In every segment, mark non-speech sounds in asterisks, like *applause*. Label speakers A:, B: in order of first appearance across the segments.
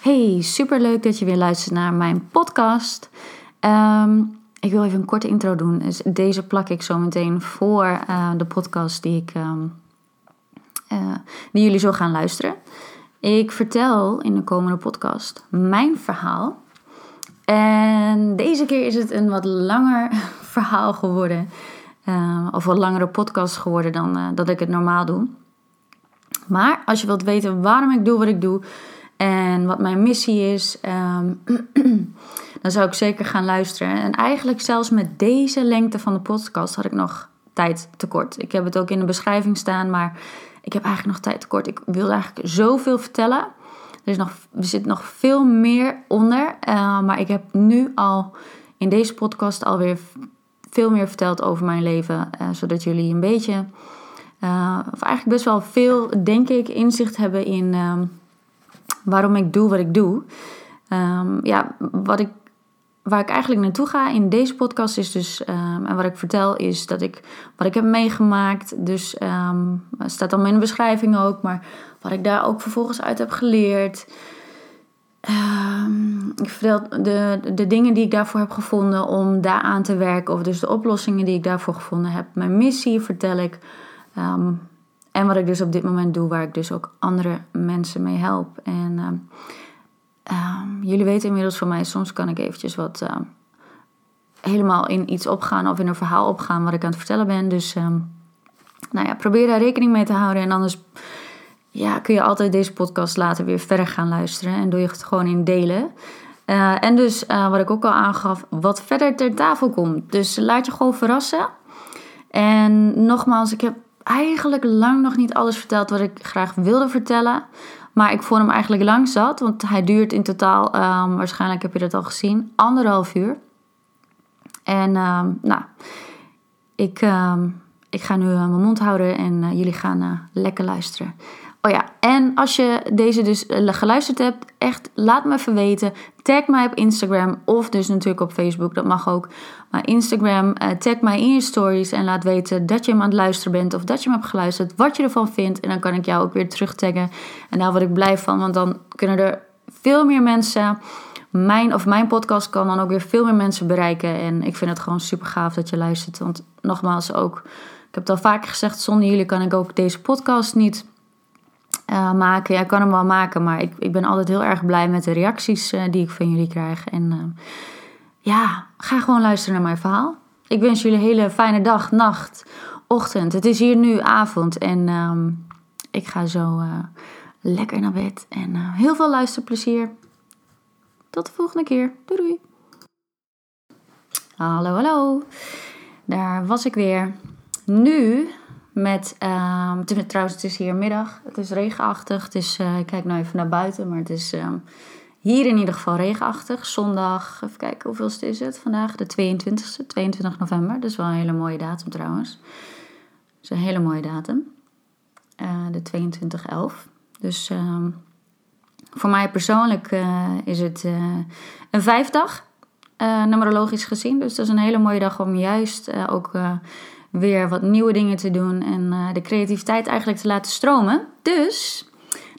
A: Hey, super leuk dat je weer luistert naar mijn podcast. Ehm, ik wil even een korte intro doen. Dus deze plak ik zo meteen voor uh, de podcast die, ik, um, uh, die jullie zo gaan luisteren. Ik vertel in de komende podcast mijn verhaal. En deze keer is het een wat langer *laughs* verhaal geworden. Uh, of wat langere podcast geworden dan dat ik het normaal doe. Maar als je wilt weten waarom ik doe wat ik doe en wat mijn missie is, um, *clears throat* dan zou ik zeker gaan luisteren. En eigenlijk zelfs met deze lengte van de podcast had ik nog tijd tekort. Ik heb het ook in de beschrijving staan, maar ik heb eigenlijk nog tijd tekort. Ik wil eigenlijk zoveel vertellen. Er, is nog, er zit nog veel meer onder. Uh, maar ik heb nu al in deze podcast alweer veel meer verteld over mijn leven. Uh, zodat jullie een beetje, uh, of eigenlijk best wel veel, denk ik, inzicht hebben in waarom ik doe wat ik doe. Um, ja, wat ik, waar ik eigenlijk naartoe ga in deze podcast is dus, um, en wat ik vertel is dat ik wat ik heb meegemaakt. Dus um, staat dan in de beschrijving ook, maar wat ik daar ook vervolgens uit heb geleerd. ik vertel de, de dingen die ik daarvoor heb gevonden om daaraan te werken, of dus de oplossingen die ik daarvoor gevonden heb. Mijn missie vertel ik. En wat ik dus op dit moment doe, waar ik dus ook andere mensen mee help. En uh, uh, jullie weten inmiddels van mij, soms kan ik eventjes wat uh, helemaal in iets opgaan of in een verhaal opgaan wat ik aan het vertellen ben. Dus ehm, nou ja, probeer daar rekening mee te houden. En anders ja, kun je altijd deze podcast later weer verder gaan luisteren. En doe je het gewoon in delen. Uh, en dus, uh, wat ik ook al aangaf, wat verder ter tafel komt. Dus laat je gewoon verrassen. En nogmaals, ik heb eigenlijk lang nog niet alles verteld wat ik graag wilde vertellen. Maar ik vond hem eigenlijk lang zat, want hij duurt in totaal, um, waarschijnlijk heb je dat al gezien, anderhalf uur. En um, nou, ik, um, ik ga nu uh, mijn mond houden en uh, jullie gaan uh, lekker luisteren. Oh ja, en als je deze dus geluisterd hebt, echt laat me even weten. Tag mij op Instagram of dus natuurlijk op Facebook, dat mag ook. Maar Instagram, uh, tag mij in je stories en laat weten dat je hem aan het luisteren bent of dat je hem hebt geluisterd, wat je ervan vindt. En dan kan ik jou ook weer terug taggen. En daar word ik blij van, want dan kunnen er veel meer mensen. Mijn, of mijn podcast kan dan ook weer veel meer mensen bereiken. En ik vind het gewoon super gaaf dat je luistert. Want nogmaals ook, ik heb het al vaker gezegd, zonder jullie kan ik ook deze podcast niet uh, maken. Ja, ik kan hem wel maken, maar ik, ik ben altijd heel erg blij met de reacties uh, die ik van jullie krijg. En uh, ja, ga gewoon luisteren naar mijn verhaal. Ik wens jullie een hele fijne dag, nacht, ochtend. Het is hier nu avond en um, ik ga zo lekker naar bed. En heel veel luisterplezier. Tot de volgende keer. Doei doei. Hallo, hallo. Daar was ik weer. Nu met, um, trouwens, het is hier middag. Het is regenachtig. Het is, uh, ik kijk nou even naar buiten, maar het is um, hier in ieder geval regenachtig. Zondag, even kijken, hoeveelste is het vandaag? De 22e, 22 november. Dat is wel een hele mooie datum trouwens. Dat is een hele mooie datum. Uh, de 2211. Dus um, voor mij persoonlijk uh, is het een vijfdag, numerologisch gezien. Dus dat is een hele mooie dag om juist ook weer wat nieuwe dingen te doen en uh, de creativiteit eigenlijk te laten stromen. Dus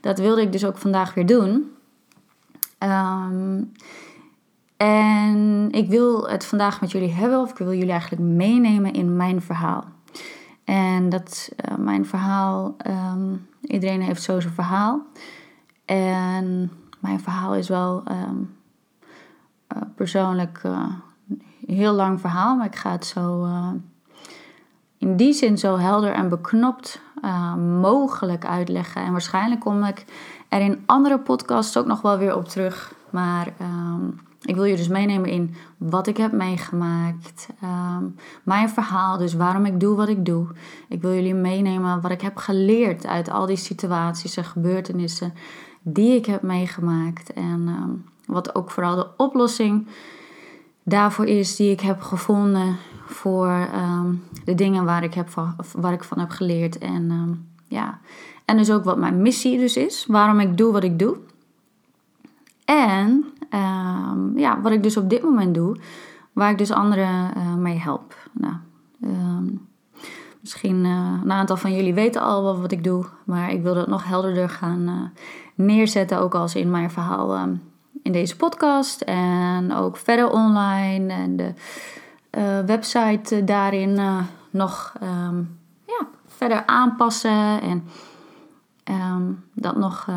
A: dat wilde ik dus ook vandaag weer doen. Um, en ik wil het vandaag met jullie hebben, of ik wil jullie eigenlijk meenemen in mijn verhaal. En dat uh, mijn verhaal, um, iedereen heeft zo zijn verhaal. En mijn verhaal is wel um, uh, persoonlijk een heel lang verhaal, maar ik ga het zo in die zin zo helder en beknopt uh, mogelijk uitleggen. En waarschijnlijk kom ik er in andere podcasts ook nog wel weer op terug. Maar um, ik wil je dus meenemen in wat ik heb meegemaakt. Um, mijn verhaal, dus waarom ik doe wat ik doe. Ik wil jullie meenemen wat ik heb geleerd uit al die situaties en gebeurtenissen die ik heb meegemaakt. En um, wat ook vooral de oplossing daarvoor is die ik heb gevonden voor um, de dingen waar ik, heb van, waar ik van heb geleerd. En, um, ja. en dus ook wat mijn missie dus is. Waarom ik doe wat ik doe. En um, ja, wat ik dus op dit moment doe. Waar ik dus anderen uh, mee help. Nou, misschien uh, een aantal van jullie weten al wat ik doe. Maar ik wil dat nog helderder gaan uh, neerzetten, ook als in mijn verhaal ehm, in deze podcast en ook verder online en de website daarin nog ehm, ja, verder aanpassen en um, dat nog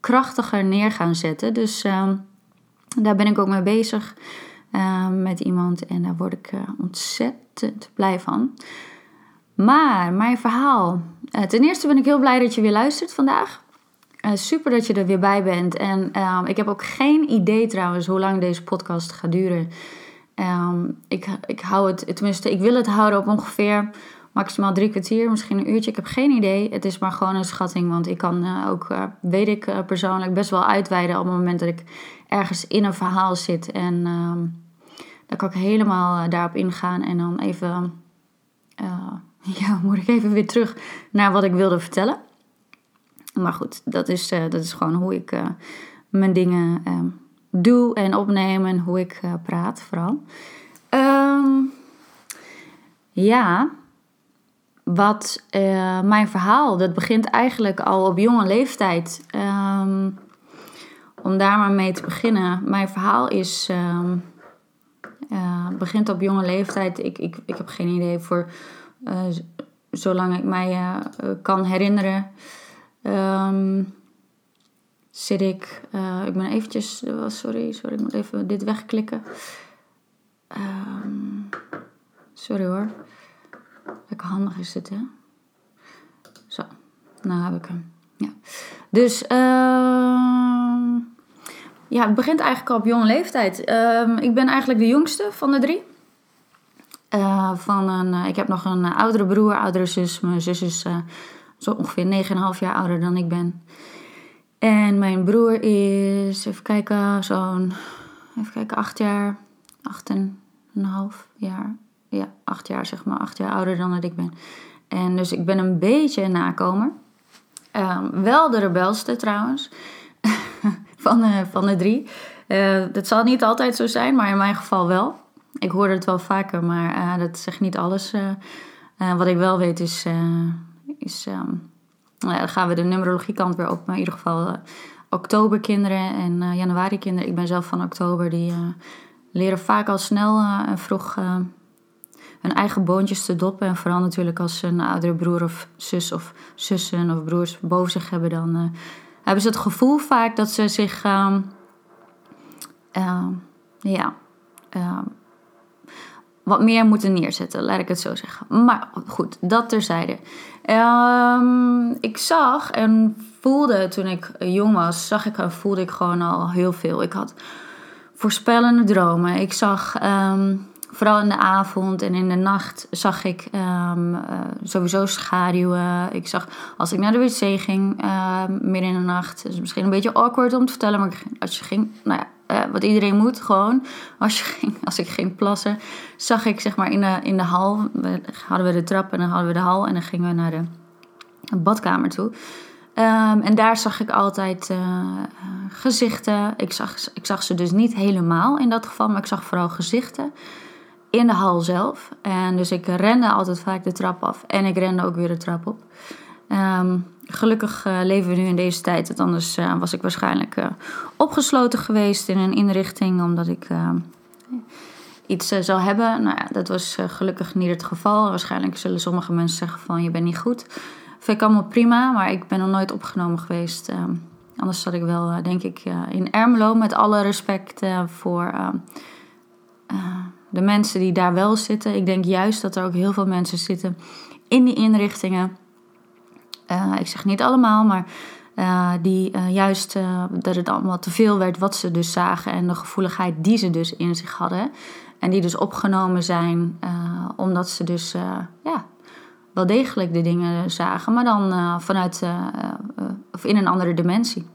A: krachtiger neer gaan zetten. Dus daar ben ik ook mee bezig met iemand en daar word ik ontzettend blij van. Maar mijn verhaal. Ten eerste ben ik heel blij dat je weer luistert vandaag. Super dat je er weer bij bent. En ik heb ook geen idee trouwens hoe lang deze podcast gaat duren. Um, ik, ik hou het, tenminste, ik wil het houden op ongeveer maximaal drie kwartier, misschien een uurtje. Ik heb geen idee. Het is maar gewoon een schatting, want ik kan uh, ook, uh, weet ik uh, persoonlijk, best wel uitweiden op het moment dat ik ergens in een verhaal zit. En um, dan kan ik helemaal daarop ingaan en dan even *laughs* ja, moet ik even weer terug naar wat ik wilde vertellen. Maar goed, dat is, dat is gewoon hoe ik mijn dingen uh, doe en opneem en hoe ik eh, praat vooral. Um, ja, wat mijn verhaal, dat begint eigenlijk al op jonge leeftijd. Um, om daar maar mee te beginnen. Mijn verhaal is, um, begint op jonge leeftijd. Ik, ik, ik heb geen idee voor zolang ik mij kan herinneren, zit ik. Uh, ik ben eventjes. sorry, sorry, ik moet even dit wegklikken. Um, sorry hoor. Lekker handig is dit, hè? Zo, nou heb ik hem. Ja. Dus, uh, ja, het begint eigenlijk al op jonge leeftijd. Uh, ik ben eigenlijk de jongste van de drie. Uh, van een, ik heb nog een oudere broer, oudere zus. Mijn zus is zo ongeveer 9,5 jaar ouder dan ik ben. En mijn broer is, even kijken, zo'n, even kijken, 8 jaar, 8,5 jaar. Ja, 8 jaar zeg maar, 8 jaar ouder dan dat ik ben. En dus ik ben een beetje een nakomer. Um, wel de rebelste trouwens, *laughs* van, de, van de drie. dat zal niet altijd zo zijn, maar in mijn geval wel. Ik hoor het wel vaker, maar uh, dat zegt niet alles. Uh, wat ik wel weet is, is um, dan gaan we de numerologie kant weer op. Maar in ieder geval oktoberkinderen en januari kinderen. Ik ben zelf van oktober. Die leren vaak al snel en vroeg hun eigen boontjes te doppen. En vooral natuurlijk als ze een oudere broer of zus of zussen of broers boven zich hebben. Dan hebben ze het gevoel vaak dat ze zich... Um, ja wat meer moeten neerzetten, laat ik het zo zeggen. Maar goed, dat terzijde. Um, ik zag en voelde toen ik jong was, zag ik en voelde ik gewoon al heel veel. Ik had voorspellende dromen. Ik zag um, vooral in de avond en in de nacht zag ik um, uh, sowieso schaduwen. Ik zag als ik naar de wc ging midden in de nacht, is misschien een beetje awkward om te vertellen, maar als je ging, nou ja, uh, wat iedereen moet, gewoon. Als, als ik ging plassen, zag ik zeg maar in de, in de hal. We, hadden we de trap en dan hadden we de hal. En dan gingen we naar de badkamer toe. Um, en daar zag ik altijd uh, gezichten. Ik zag, ik zag ze dus niet helemaal in dat geval, maar ik zag vooral gezichten in de hal zelf. En dus ik rende altijd vaak de trap af en ik rende ook weer de trap op. Um, gelukkig uh, leven we nu in deze tijd. Want anders uh, was ik waarschijnlijk uh, opgesloten geweest in een inrichting. Omdat ik iets zou hebben. Nou ja, dat was gelukkig niet het geval. Waarschijnlijk zullen sommige mensen zeggen van je bent niet goed. Vind ik allemaal prima. Maar ik ben nog nooit opgenomen geweest. anders zat ik wel denk ik in Ermelo. Met alle respect voor de mensen die daar wel zitten. Ik denk juist dat er ook heel veel mensen zitten in die inrichtingen uh, ik zeg niet allemaal, maar uh, die uh, juist dat het allemaal te veel werd wat ze dus zagen en de gevoeligheid die ze dus in zich hadden. En die dus opgenomen zijn omdat ze dus ja, wel degelijk de dingen zagen, maar dan vanuit of in een andere dimensie.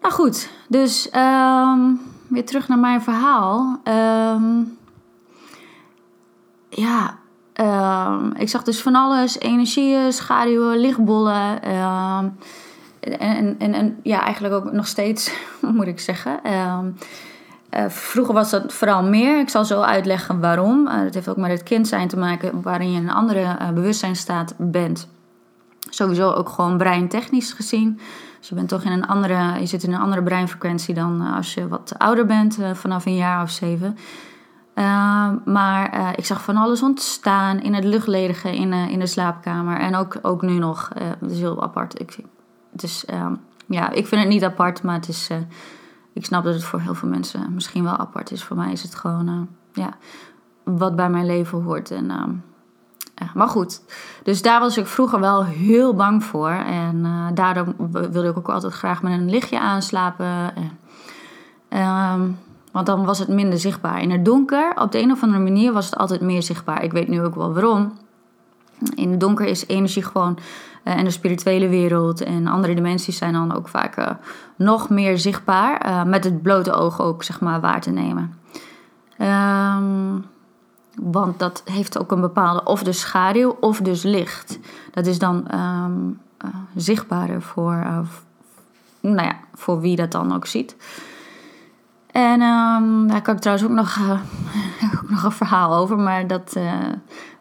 A: Nou goed, dus um, weer terug naar mijn verhaal. Um, ja, Ehm, ik zag dus van alles: energieën, schaduwen, lichtbollen. Ehm, en, en, en ja, eigenlijk ook nog steeds, *laughs* moet ik zeggen. Ehm, eh, vroeger was dat vooral meer. Ik zal zo uitleggen waarom. Uh, dat heeft ook met het kind zijn te maken, waarin je in een andere uh, bewustzijnstaat bent. Sowieso ook gewoon breintechnisch gezien. Dus je bent toch in een andere, je zit in een andere breinfrequentie dan als je wat ouder bent, vanaf een jaar of zeven. Ehm, maar uh, ik zag van alles ontstaan in het luchtledige in, uh, in de slaapkamer. En ook, ook nu nog. Uh, het is heel apart. Ik, ehm, ja, ik vind het niet apart, maar het is, ik snap dat het voor heel veel mensen misschien wel apart is. Voor mij is het gewoon ja, wat bij mijn leven hoort. En, ehm, maar goed, dus daar was ik vroeger wel heel bang voor. En daardoor wilde ik ook altijd graag met een lichtje aanslapen. En, want dan was het minder zichtbaar. In het donker, op de een of andere manier, was het altijd meer zichtbaar. Ik weet nu ook wel waarom. In het donker is energie gewoon. Uh, en de spirituele wereld en andere dimensies zijn dan ook vaak uh, nog meer zichtbaar. Uh, met het blote oog ook, zeg maar, waar te nemen. Um, want dat heeft ook een bepaalde, of dus schaduw of dus licht. Dat is dan um, zichtbaarder voor, nou ja, voor wie dat dan ook ziet. En um, daar kan ik trouwens ook nog, uh, *laughs* ook nog een verhaal over, maar dat uh,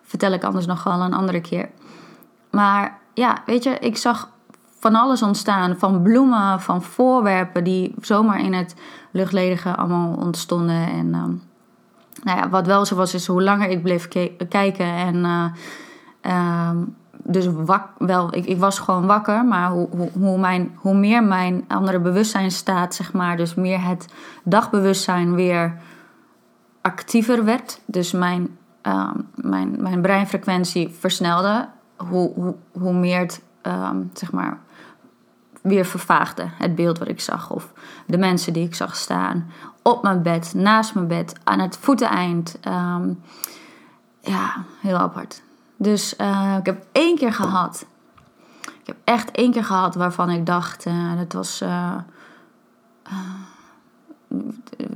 A: vertel ik anders nog wel een andere keer. Maar ja, weet je, ik zag van alles ontstaan. Van bloemen, van voorwerpen die zomaar in het luchtledige allemaal ontstonden. En um, nou ja, wat wel zo was, is hoe langer ik bleef kijken en... Uh, um, dus wak, wel, ik, ik was gewoon wakker, maar hoe, hoe, hoe, mijn, hoe meer mijn andere bewustzijn staat, zeg maar, dus meer het dagbewustzijn weer actiever werd, dus mijn, uh, mijn, mijn breinfrequentie versnelde, hoe, hoe, hoe meer het, um, zeg maar, weer vervaagde. Het beeld wat ik zag, of de mensen die ik zag staan op mijn bed, naast mijn bed, aan het voeteneind. Um, ja, heel apart. Dus uh, ik heb één keer gehad. Ik heb echt één keer gehad waarvan ik dacht, uh, dat was. Uh,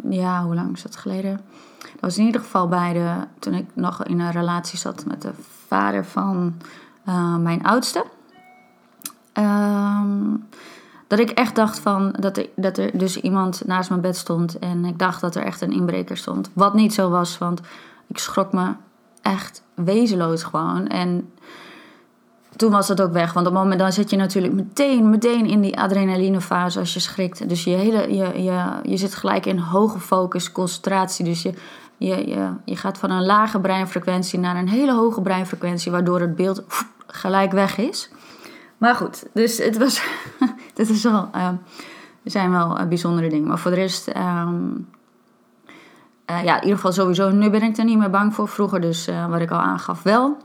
A: ja, hoe lang is dat geleden? Dat was in ieder geval bij de. toen ik nog in een relatie zat met de vader van mijn oudste. Um, dat ik echt dacht van dat er, dat er dus iemand naast mijn bed stond. En ik dacht dat er echt een inbreker stond. Wat niet zo was, want ik schrok me echt wezenloos gewoon. En toen was dat ook weg. Want op het moment dan zit je natuurlijk meteen, meteen in die adrenalinefase als je schrikt. Dus je, hele, je, je, je zit gelijk in hoge focus, concentratie. Dus je, je, je, je gaat van een lage breinfrequentie naar een hele hoge breinfrequentie, waardoor het beeld gelijk weg is. Maar goed, dus het was. *laughs* dit is wel. Uh, zijn wel uh, bijzondere dingen. Maar voor de rest. Uh, ja, in ieder geval sowieso, nu ben ik er niet meer bang voor. Vroeger dus, uh, wat ik al aangaf, wel.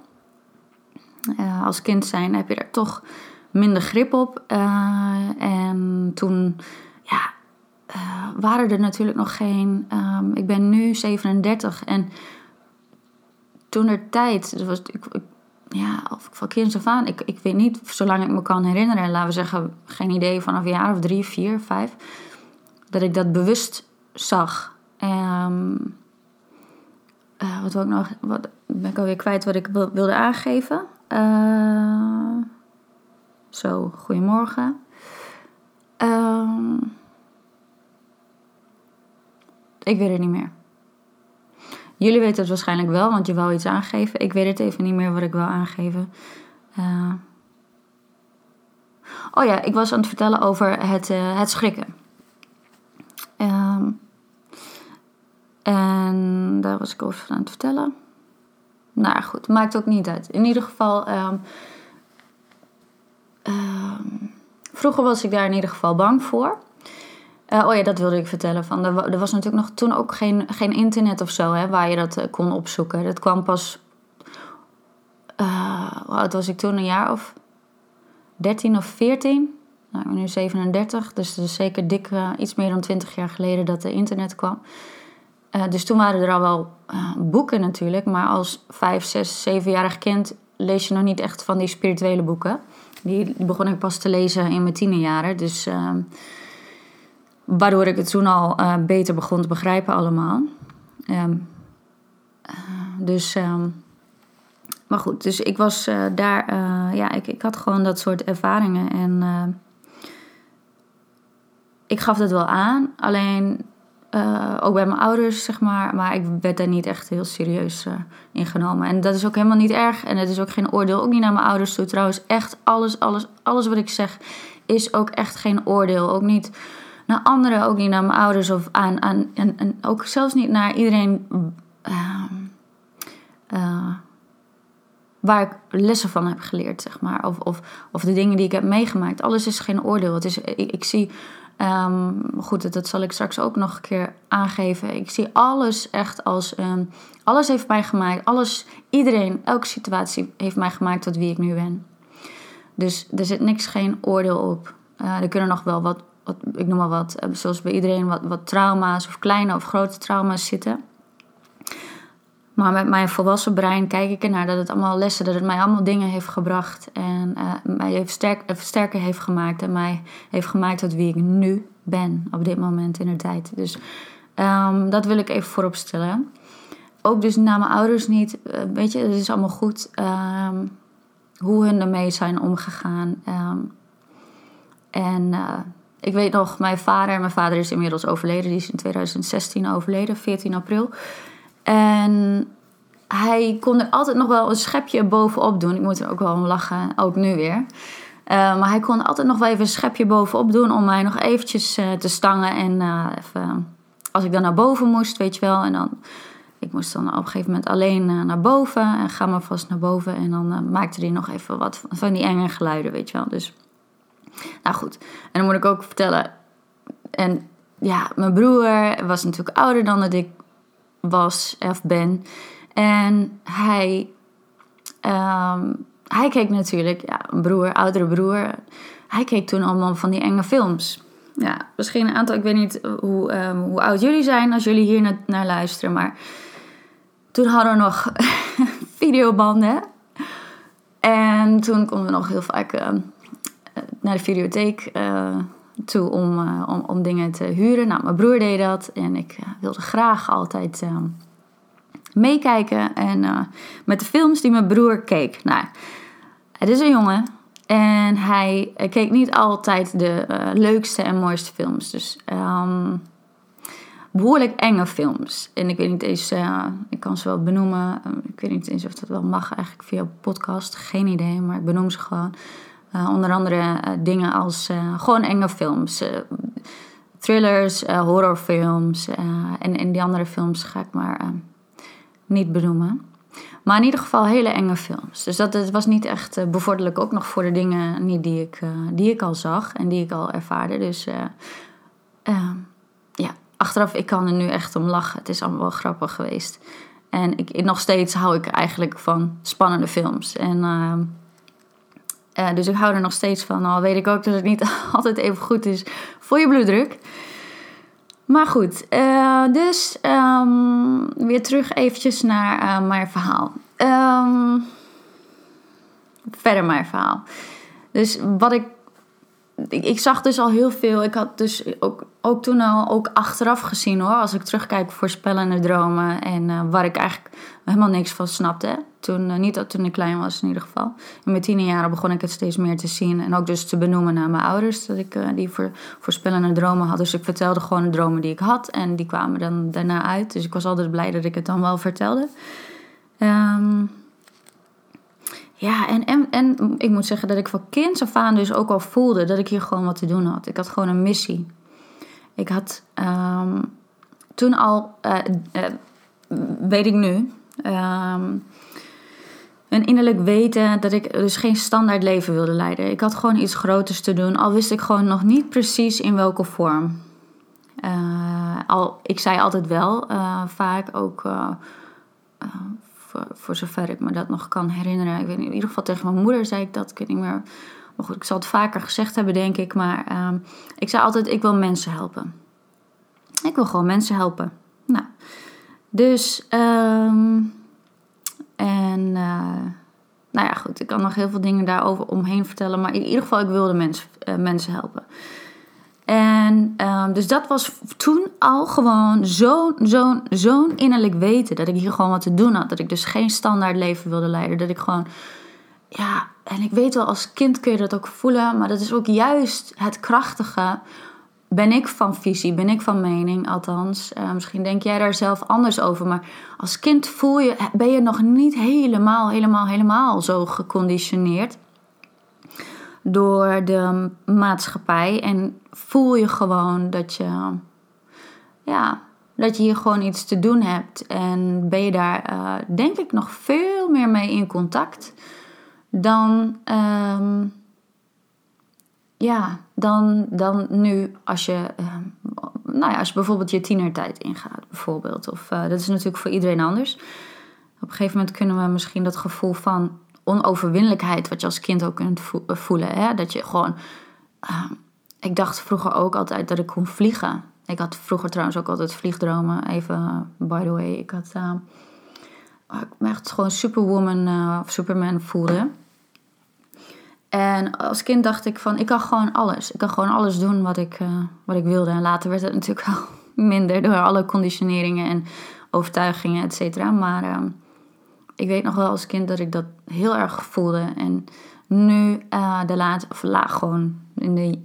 A: Uh, als kind zijn heb je er toch minder grip op. en toen, ja, waren er natuurlijk nog geen... Um, ik ben nu 37 en toen er tijd... Dus was, ik, ja, of van kinds af aan, ik, ik weet niet, zolang ik me kan herinneren... laten we zeggen, geen idee, vanaf een jaar of drie, vier, vijf... dat ik dat bewust zag Um, wat wil ik nog? Wat, ben ik alweer kwijt wat ik wilde aangeven. Uh, zo, goedemorgen. Um, ik weet het niet meer. Jullie weten het waarschijnlijk wel, want je wou iets aangeven. Ik weet het even niet meer wat ik wil aangeven. Uh, oh ja, ik was aan het vertellen over het, het schrikken. Um, en daar was ik over aan het vertellen. Nou goed, maakt ook niet uit. In ieder geval, um, um, vroeger was ik daar in ieder geval bang voor. Uh, oh ja, dat wilde ik vertellen. Van, er, was natuurlijk nog toen ook geen, geen internet of zo hè, waar je dat uh, kon opzoeken. Dat kwam pas. Uh, hoe was ik toen? Een jaar of 13 of 14? Nou, ik ben nu 37, dus het is zeker dik iets meer dan 20 jaar geleden dat er internet kwam. Uh, dus toen waren er al wel uh, boeken natuurlijk. Maar als vijf, zes, zevenjarig kind lees je nog niet echt van die spirituele boeken. Die, begon ik pas te lezen in mijn tienerjaren. Dus uh, waardoor ik het toen al uh, beter begon te begrijpen allemaal. Um, dus... Um, maar goed, dus ik was daar... ja, ik, ik had gewoon dat soort ervaringen. En ik gaf het wel aan. Alleen uh, ook bij mijn ouders, zeg maar. Maar ik werd daar niet echt heel serieus uh, in genomen. En dat is ook helemaal niet erg. En het is ook geen oordeel, ook niet naar mijn ouders toe. Trouwens, echt alles, alles, alles wat ik zeg is ook echt geen oordeel. Ook niet naar anderen, ook niet naar mijn ouders of aan. aan en, en ook zelfs niet naar iedereen. Uh, waar ik lessen van heb geleerd, zeg maar. Of, of, of de dingen die ik heb meegemaakt. Alles is geen oordeel. Het is, ik zie, um, goed, dat zal ik straks ook nog een keer aangeven. Ik zie alles echt als, um, alles heeft mij gemaakt. Alles, iedereen, elke situatie heeft mij gemaakt tot wie ik nu ben. Dus er zit niks, geen oordeel op. Uh, er kunnen nog wel wat, wat, ik noem maar wat, uh, zoals bij iedereen, wat, wat trauma's of kleine of grote trauma's zitten. Maar met mijn volwassen brein kijk ik ernaar dat het allemaal lessen, dat het mij allemaal dingen heeft gebracht. En uh, mij heeft sterk, sterker heeft gemaakt. En mij heeft gemaakt tot wie ik nu ben op dit moment in de tijd. Dus um, dat wil ik even voorop stellen. Ook dus naar mijn ouders niet. Uh, weet je, het is allemaal goed. Um, hoe hun ermee zijn omgegaan. Um, en ik weet nog, mijn vader, mijn vader is inmiddels overleden. Die is in 2016 overleden, 14 april. En hij kon er altijd nog wel een schepje bovenop doen. Ik moet er ook wel om lachen, ook nu weer. Uh, maar hij kon altijd nog wel even een schepje bovenop doen om mij nog eventjes uh, te stangen. En uh, even, als ik dan naar boven moest, weet je wel. En dan, ik moest dan op een gegeven moment alleen naar boven. En ga maar vast naar boven. En dan maakte hij nog even wat van die enge geluiden, weet je wel. Dus, nou goed. En dan moet ik ook vertellen. En ja, mijn broer was natuurlijk ouder dan dat ik was of ben. En hij, um, hij keek natuurlijk, ja, een broer, oudere broer. Hij keek toen allemaal van die enge films. Ja, misschien een aantal, ik weet niet hoe, um, hoe oud jullie zijn als jullie hier naar, naar luisteren. Maar toen hadden we nog *laughs* videobanden. En toen konden we nog heel vaak uh, naar de videotheek uh, toe om, uh, om, om dingen te huren. Nou, mijn broer deed dat en ik wilde graag altijd meekijken en met de films die mijn broer keek. Nou, het is een jongen en hij, keek niet altijd de leukste en mooiste films. Dus um, behoorlijk enge films. En ik weet niet eens, ik kan ze wel benoemen. ik weet niet eens of dat wel mag eigenlijk via podcast. Geen idee, maar ik benoem ze gewoon. Onder andere dingen als gewoon enge films thrillers, horrorfilms en, en die andere films ga ik maar niet benoemen. Maar in ieder geval hele enge films. Dus dat het was niet echt bevorderlijk ook nog voor de dingen niet die, ik, die ik al zag en die ik al ervaarde. Dus ja, achteraf, ik kan er nu echt om lachen. Het is allemaal wel grappig geweest. En ik, nog steeds hou ik eigenlijk van spannende films. En, dus ik hou er nog steeds van. Al weet ik ook dat het niet *laughs* altijd even goed is voor je bloeddruk. Maar goed, uh, dus um, weer terug eventjes naar uh, mijn verhaal. Um, verder mijn verhaal. Dus wat ik... Ik zag dus al heel veel. Ik had dus ook, ook toen al ook achteraf gezien hoor. Als ik terugkijk voorspellende dromen. En uh, waar ik eigenlijk helemaal niks van snapte. Toen, uh, niet toen ik klein was in ieder geval. In mijn tien jaar begon ik het steeds meer te zien. En ook dus te benoemen naar mijn ouders. Dat ik uh, die voor, voorspellende dromen had. Dus ik vertelde gewoon de dromen die ik had. En die kwamen dan daarna uit. Dus ik was altijd blij dat ik het dan wel vertelde. Um, ja, en, en, en ik moet zeggen dat ik van kinds af aan dus ook al voelde dat ik hier gewoon wat te doen had. Ik had gewoon een missie. Ik had um, toen al, uh, uh, weet ik nu, um, een innerlijk weten dat ik dus geen standaard leven wilde leiden. Ik had gewoon iets groters te doen, al wist ik gewoon nog niet precies in welke vorm. Uh, al, ik zei altijd wel, vaak ook voor, voor zover ik me dat nog kan herinneren. Ik weet in ieder geval tegen mijn moeder zei ik dat. Ik weet niet meer. Maar goed, ik zal het vaker gezegd hebben, denk ik. Maar uh, ik zei altijd: ik wil mensen helpen. Ik wil gewoon mensen helpen. Nou, dus. Um, en. Uh, nou ja, goed. Ik kan nog heel veel dingen daarover omheen vertellen. Maar in ieder geval, ik wilde mens, uh, mensen helpen. En um, dus dat was toen al gewoon zo'n zo'n zo'n innerlijk weten. Dat ik hier gewoon wat te doen had. Dat ik dus geen standaard leven wilde leiden. Dat ik gewoon, ja, en ik weet wel, als kind kun je dat ook voelen. Maar dat is ook juist het krachtige. Ben ik van visie, ben ik van mening, althans. Uh, misschien denk jij daar zelf anders over. Maar als kind voel je, ben je nog niet helemaal, helemaal, helemaal zo geconditioneerd door de maatschappij. En voel je gewoon dat je, ja, dat je hier gewoon iets te doen hebt. En ben je daar, eh, denk ik, nog veel meer mee in contact dan, ehm, ja, dan, dan nu als je, ehm, nou ja, als je bijvoorbeeld je tienertijd ingaat, bijvoorbeeld. Of uh, dat is natuurlijk voor iedereen anders. Op een gegeven moment kunnen we misschien dat gevoel van onoverwinnelijkheid, wat je als kind ook kunt eh, voelen. Hè? Dat je gewoon. Uh, ik dacht vroeger ook altijd dat ik kon vliegen. Ik had vroeger trouwens ook altijd vliegdromen. Even, by the way, ik had. Uh, ik me echt gewoon Superwoman of Superman voelde. En als kind dacht ik van, ik kan gewoon alles. Ik kan gewoon alles doen wat ik, wat ik wilde. En later werd het *laughs* natuurlijk wel minder door alle conditioneringen en overtuigingen, et cetera. Maar ehm, ik weet nog wel als kind dat ik dat heel erg voelde. En nu, uh, de laatste, of la, gewoon in de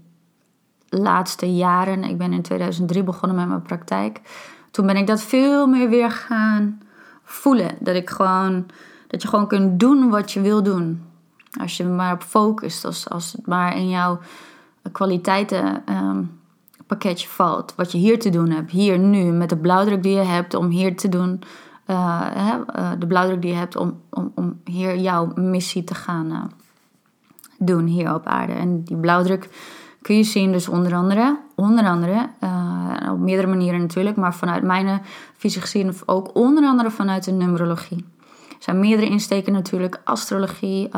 A: laatste jaren, ik ben in 2003 begonnen met mijn praktijk. Toen ben ik dat veel meer weer gaan voelen. Dat ik gewoon, dat je gewoon kunt doen wat je wil doen. Als je maar op focust, als, als het maar in jouw kwaliteiten um, pakketje valt. Wat je hier te doen hebt, hier nu, met de blauwdruk die je hebt om hier te doen uh, hè, uh, de blauwdruk die je hebt om, om, om hier jouw missie te gaan uh, doen hier op aarde. En die blauwdruk kun je zien dus onder andere, onder andere op meerdere manieren natuurlijk, maar vanuit mijn visie gezien ook onder andere vanuit de numerologie. Er meerdere insteken natuurlijk, astrologie,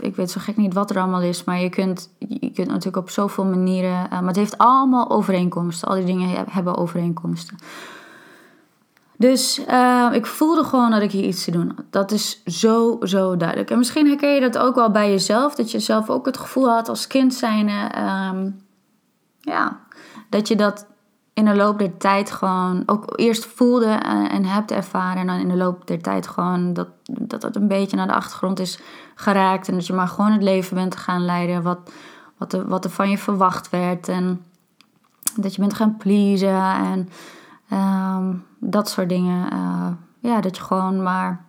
A: ik weet zo gek niet wat er allemaal is, maar je kunt, je kunt natuurlijk op zoveel manieren. maar het heeft allemaal overeenkomsten. Al die dingen hebben overeenkomsten. Dus uh, ik voelde gewoon dat ik hier iets te doen had. Dat is zo, zo duidelijk. En misschien herken je dat ook wel bij jezelf. Dat je zelf ook het gevoel had als kind zijnde... Ja, dat je dat in de loop der tijd gewoon ook eerst voelde en, hebt ervaren. En dan in de loop der tijd gewoon dat, dat dat een beetje naar de achtergrond is geraakt. En dat je maar gewoon het leven bent gaan leiden wat, wat, er, wat er van je verwacht werd. En dat je bent gaan pleasen en... Um, dat soort dingen. Uh, ja, dat je gewoon maar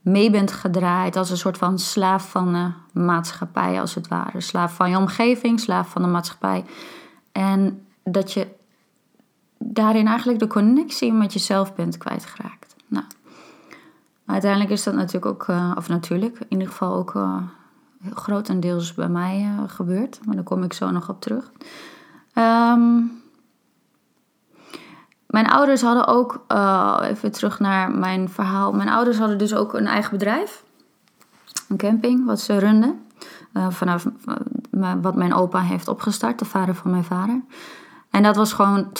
A: mee bent gedraaid als een soort van slaaf van de maatschappij, als het ware. Slaaf van je omgeving, slaaf van de maatschappij. En dat je daarin eigenlijk de connectie met jezelf bent kwijtgeraakt. Nou, uiteindelijk is dat natuurlijk ook, uh, of natuurlijk, in ieder geval ook uh, grotendeels bij mij uh, gebeurd. Maar daar kom ik zo nog op terug. Um, mijn ouders hadden ook, even terug naar mijn verhaal. Mijn ouders hadden dus ook een eigen bedrijf. Een camping, wat ze runden. Vanaf wat mijn opa heeft opgestart, de vader van mijn vader. En dat was gewoon 24-7,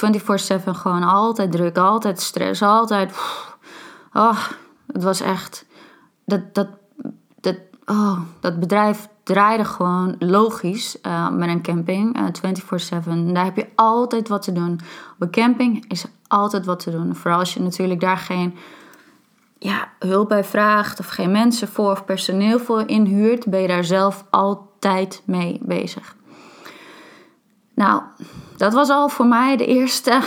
A: gewoon altijd druk, altijd stress, altijd. oh, het was echt. Dat, dat, dat, oh, dat bedrijf draaide gewoon logisch uh, met een camping, uh, 24-7. Daar heb je altijd wat te doen. Op een camping is altijd wat te doen. Vooral als je natuurlijk daar geen ja, hulp bij vraagt of geen mensen voor of personeel voor inhuurt, ben je daar zelf altijd mee bezig. Nou, dat was al voor mij de eerste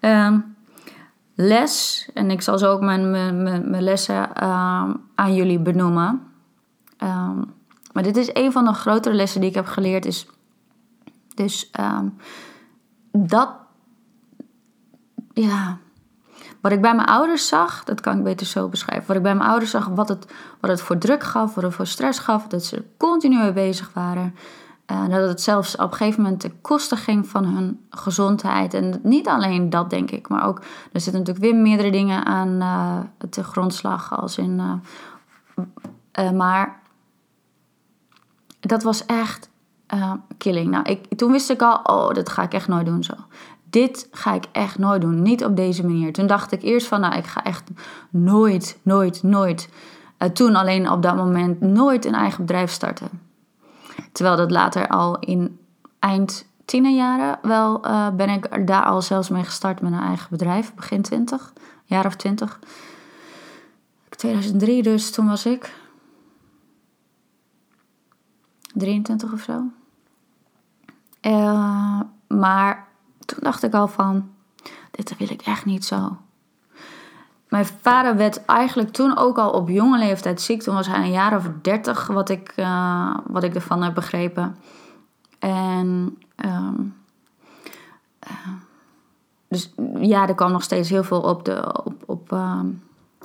A: um, les. En ik zal zo ook mijn, mijn, lessen um, aan jullie benoemen. Um, maar dit is een van de grotere lessen die ik heb geleerd. Is dus dat ja, wat ik bij mijn ouders zag, dat kan ik beter zo beschrijven. Wat ik bij mijn ouders zag, wat het, wat het voor druk gaf, wat het voor stress gaf, dat ze continu mee bezig waren. Uh, dat het zelfs op een gegeven moment ten koste ging van hun gezondheid. En niet alleen dat, denk ik, maar ook er zitten natuurlijk weer meerdere dingen aan uh, de grondslag. Als in, uh, maar dat was echt killing. Nou, ik, toen wist ik al, oh, dat ga ik echt nooit doen zo dit ga ik echt nooit doen. Niet op deze manier. Toen dacht ik eerst van, nou, ik ga echt nooit, nooit, nooit. Toen alleen op dat moment nooit een eigen bedrijf starten. Terwijl dat later al in eind tienerjaren wel uh, ben ik daar al zelfs mee gestart met een eigen bedrijf. Begin twintig, jaar of twintig. 2003 dus, toen was ik 23 of zo. Uh, maar toen dacht ik al van, dit wil ik echt niet zo. Mijn vader werd eigenlijk toen ook al op jonge leeftijd ziek. Toen was hij een jaar of dertig, wat ik, uh, wat ik ervan heb begrepen. En um, dus ja, er kwam nog steeds heel veel op de op, op, uh,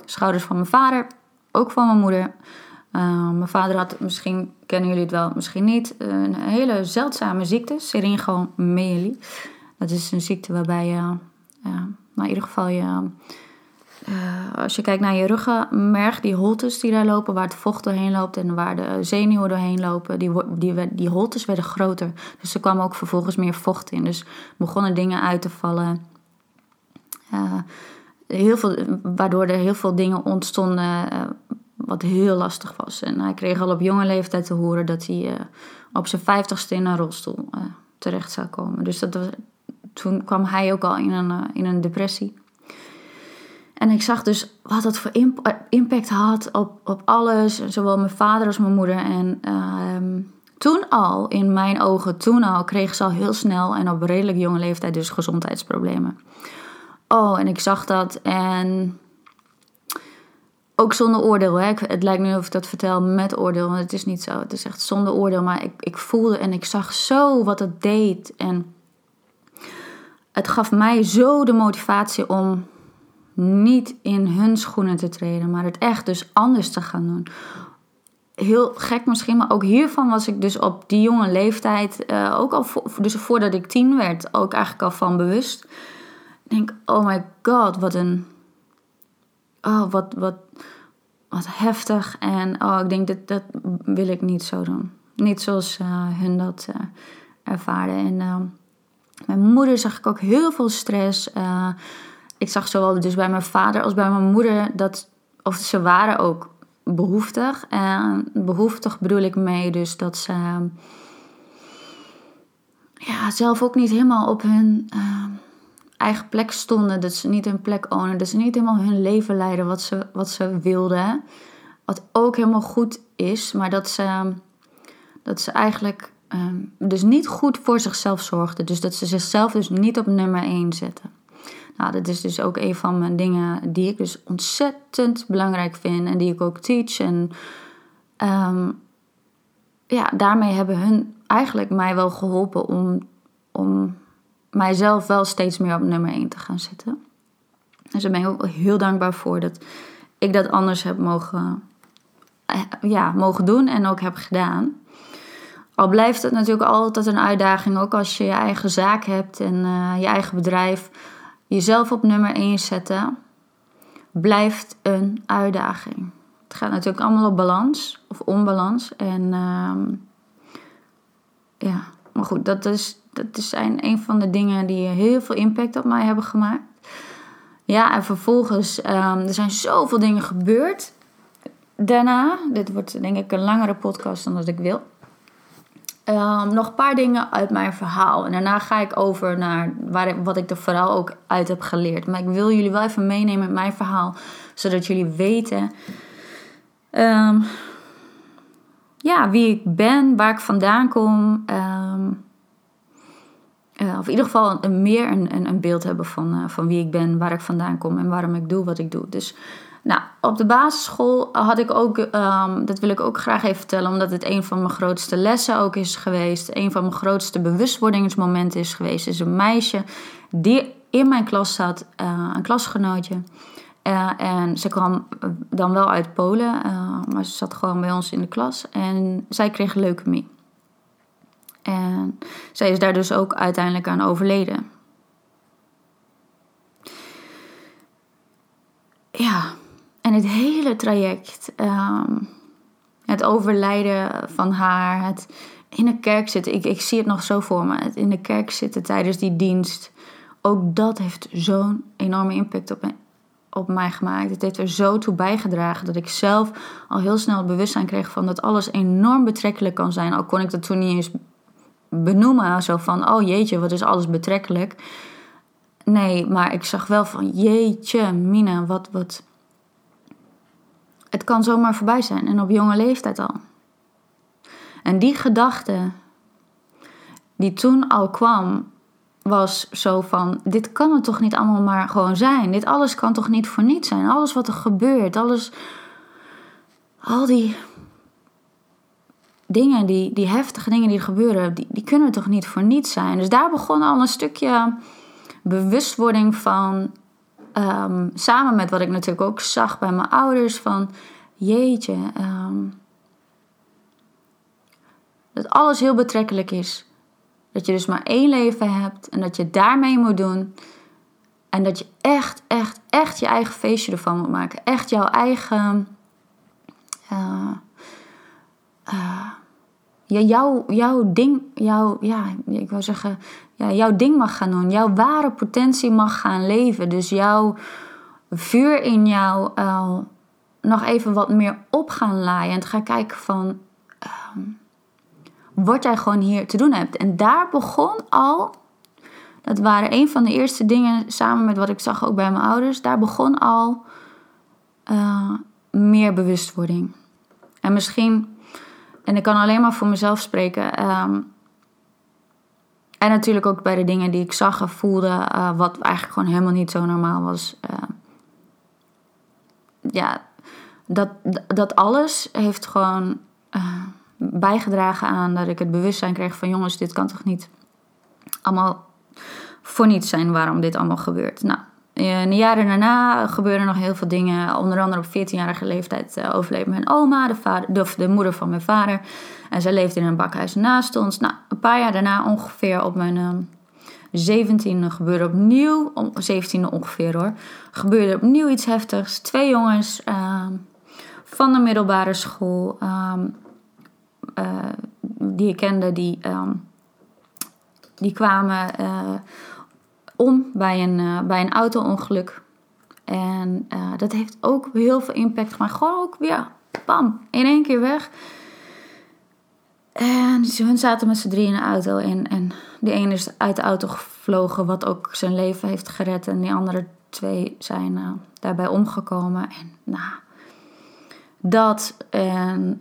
A: schouders van mijn vader. Ook van mijn moeder. Uh, mijn vader had, misschien kennen jullie het wel, misschien niet, een hele zeldzame ziekte, syringomelie. Dat is een ziekte waarbij je, nou in ieder geval je, als je kijkt naar je ruggenmerg, die holtes die daar lopen, waar het vocht doorheen loopt en waar de zenuwen doorheen lopen, die, die, die holtes werden groter. Dus er kwam ook vervolgens meer vocht in. Dus begonnen dingen uit te vallen. Uh, heel veel, waardoor er heel veel dingen ontstonden uh, wat heel lastig was. En hij kreeg al op jonge leeftijd te horen dat hij op zijn vijftigste in een rolstoel terecht zou komen. Dus dat was, toen kwam hij ook al in een, in een depressie. En ik zag dus wat dat voor impact had op, op alles, zowel mijn vader als mijn moeder. En ehm, toen al, in mijn ogen, toen al, kreeg ze al heel snel en op redelijk jonge leeftijd dus gezondheidsproblemen. Oh, en ik zag dat en ook zonder oordeel. Hè. Het lijkt nu of ik dat vertel met oordeel, want het is niet zo. Het is echt zonder oordeel. Maar ik, ik voelde en ik zag zo wat het deed. En het gaf mij zo de motivatie om niet in hun schoenen te treden, maar het echt dus anders te gaan doen. Heel gek misschien, maar ook hiervan was ik dus op die jonge leeftijd, uh, ook al dus voordat ik tien werd, ook eigenlijk al van bewust. Ik denk, oh my god, wat een. Oh, wat, wat, wat heftig. En oh, ik denk, dat, dat wil ik niet zo doen. Niet zoals uh, hun dat uh, ervaren. En mijn moeder zag ik ook heel veel stress ik zag zowel dus bij mijn vader als bij mijn moeder dat, of ze waren ook behoeftig. En behoeftig bedoel ik mee dus dat ze ja, zelf ook niet helemaal op hun uh, eigen plek stonden. Dat ze niet hun plek ownen. Dat ze niet helemaal hun leven leiden wat ze, wat ze wilden. Wat ook helemaal goed is, maar dat ze, dat ze eigenlijk uh, dus niet goed voor zichzelf zorgden. Dus dat ze zichzelf dus niet op nummer 1 zetten. Nou, dat is dus ook een van mijn dingen die ik dus ontzettend belangrijk vind en die ik ook teach. En um, ja, daarmee hebben hun eigenlijk mij wel geholpen om, om mijzelf wel steeds meer op nummer 1 te gaan zetten. Dus daar ben ik ook heel dankbaar voor dat ik dat anders heb mogen, eh, ja, mogen doen en ook heb gedaan. Al blijft het natuurlijk altijd een uitdaging, ook als je je eigen zaak hebt en uh, je eigen bedrijf jezelf op nummer 1 zetten blijft een uitdaging. Het gaat natuurlijk allemaal op balans of onbalans. En uh, ja, maar goed, dat, is, dat zijn een van de dingen die heel veel impact op mij hebben gemaakt. Ja, en vervolgens, um, er zijn zoveel dingen gebeurd daarna. Dit wordt denk ik een langere podcast dan dat ik wil. Um, nog een paar dingen uit mijn verhaal. En daarna ga ik over naar waar, wat ik er vooral ook uit heb geleerd. Maar ik wil jullie wel even meenemen in mijn verhaal. Zodat jullie weten um, ja, wie ik ben, waar ik vandaan kom. Um, uh, of in ieder geval een, meer een, een, beeld hebben van, uh, van wie ik ben, waar ik vandaan kom en waarom ik doe wat ik doe. Dus nou, op de basisschool had ik ook, um, dat wil ik ook graag even vertellen, omdat het een van mijn grootste lessen ook is geweest. Een van mijn grootste bewustwordingsmomenten is geweest. Is een meisje die in mijn klas zat, uh, een klasgenootje. Uh, en ze kwam dan wel uit Polen, maar ze zat gewoon bij ons in de klas. En zij kreeg leukemie. En zij is daar dus ook uiteindelijk aan overleden. Ja, het hele traject, ehm, het overlijden van haar, het in de kerk zitten, ik, ik zie het nog zo voor me, het in de kerk zitten tijdens die dienst, ook dat heeft zo'n enorme impact op, op mij gemaakt. Het heeft er zo toe bijgedragen dat ik zelf al heel snel het bewustzijn kreeg van dat alles enorm betrekkelijk kan zijn. Al kon ik dat toen niet eens benoemen, zo van, oh jeetje, wat is alles betrekkelijk. Nee, maar ik zag wel van, jeetje, Mina, wat, wat, het kan zomaar voorbij zijn en op jonge leeftijd al. En die gedachte die toen al kwam, was zo van: dit kan het toch niet allemaal maar gewoon zijn? Dit alles kan toch niet voor niets zijn? Alles wat er gebeurt, alles. Al die dingen, die, die heftige dingen die er gebeuren, die, die kunnen toch niet voor niets zijn? Dus daar begon al een stukje bewustwording van. Ehm, samen met wat ik natuurlijk ook zag bij mijn ouders: van jeetje. Ehm, dat alles heel betrekkelijk is. Dat je dus maar één leven hebt en dat je daarmee moet doen. En dat je echt, echt, echt je eigen feestje ervan moet maken. Echt jouw eigen. Uh, uh, jouw, jouw ding, jouw, ja, ik wil zeggen, jouw ding mag gaan doen. Jouw ware potentie mag gaan leven. Dus jouw vuur in jou uh, nog even wat meer op gaan laaien. En te gaan kijken van. Ehm, wat jij gewoon hier te doen hebt. En daar begon al, dat waren een van de eerste dingen samen met wat ik zag ook bij mijn ouders, daar begon al uh, meer bewustwording. En misschien, en ik kan alleen maar voor mezelf spreken. Um, en natuurlijk ook bij de dingen die ik zag en voelde, uh, wat eigenlijk gewoon helemaal niet zo normaal was. Uh, ja, dat, dat alles heeft gewoon bijgedragen aan dat ik het bewustzijn kreeg van jongens, dit kan toch niet allemaal voor niets zijn waarom dit allemaal gebeurt. Nou, in de jaren daarna gebeurden nog heel veel dingen. Onder andere op 14-jarige leeftijd uh, overleed mijn oma, de, vader, de, de, moeder van mijn vader. En zij leefde in een bakhuis naast ons. Nou, een paar jaar daarna, ongeveer op mijn uh, ehm, 17e, gebeurde opnieuw, om, 17e ongeveer hoor, gebeurde opnieuw iets heftigs. Twee jongens uh, van de middelbare school. Um, uh, die ik kende, die, die kwamen om bij een, uh, bij een auto-ongeluk. En dat heeft ook heel veel impact gemaakt. Gewoon ook weer, bam, in één keer weg. En hun zaten met z'n drie in de auto. En, en de ene is uit de auto gevlogen, wat ook zijn leven heeft gered. En die andere twee zijn daarbij omgekomen. En nou, dat. En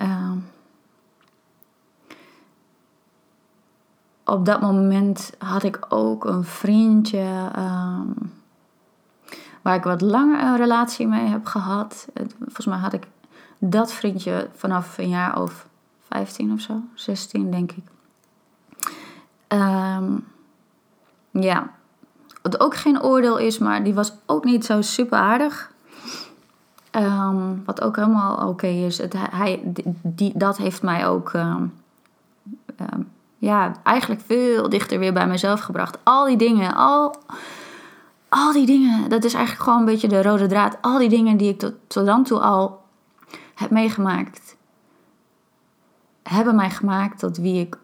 A: op dat moment had ik ook een vriendje ehm, waar ik wat langer een relatie mee heb gehad. Volgens mij had ik dat vriendje vanaf een jaar of 15 of zo, 16 denk ik. Ehm, ja, wat ook geen oordeel is, maar die was ook niet zo super aardig. Ehm, wat ook helemaal oké is. Het, hij, die, dat heeft mij ook ja, eigenlijk veel dichter weer bij mezelf gebracht. Al die dingen, al, al die dingen, dat is eigenlijk gewoon een beetje de rode draad. Al die dingen die ik tot, tot dan toe al heb meegemaakt, hebben mij gemaakt tot wie ik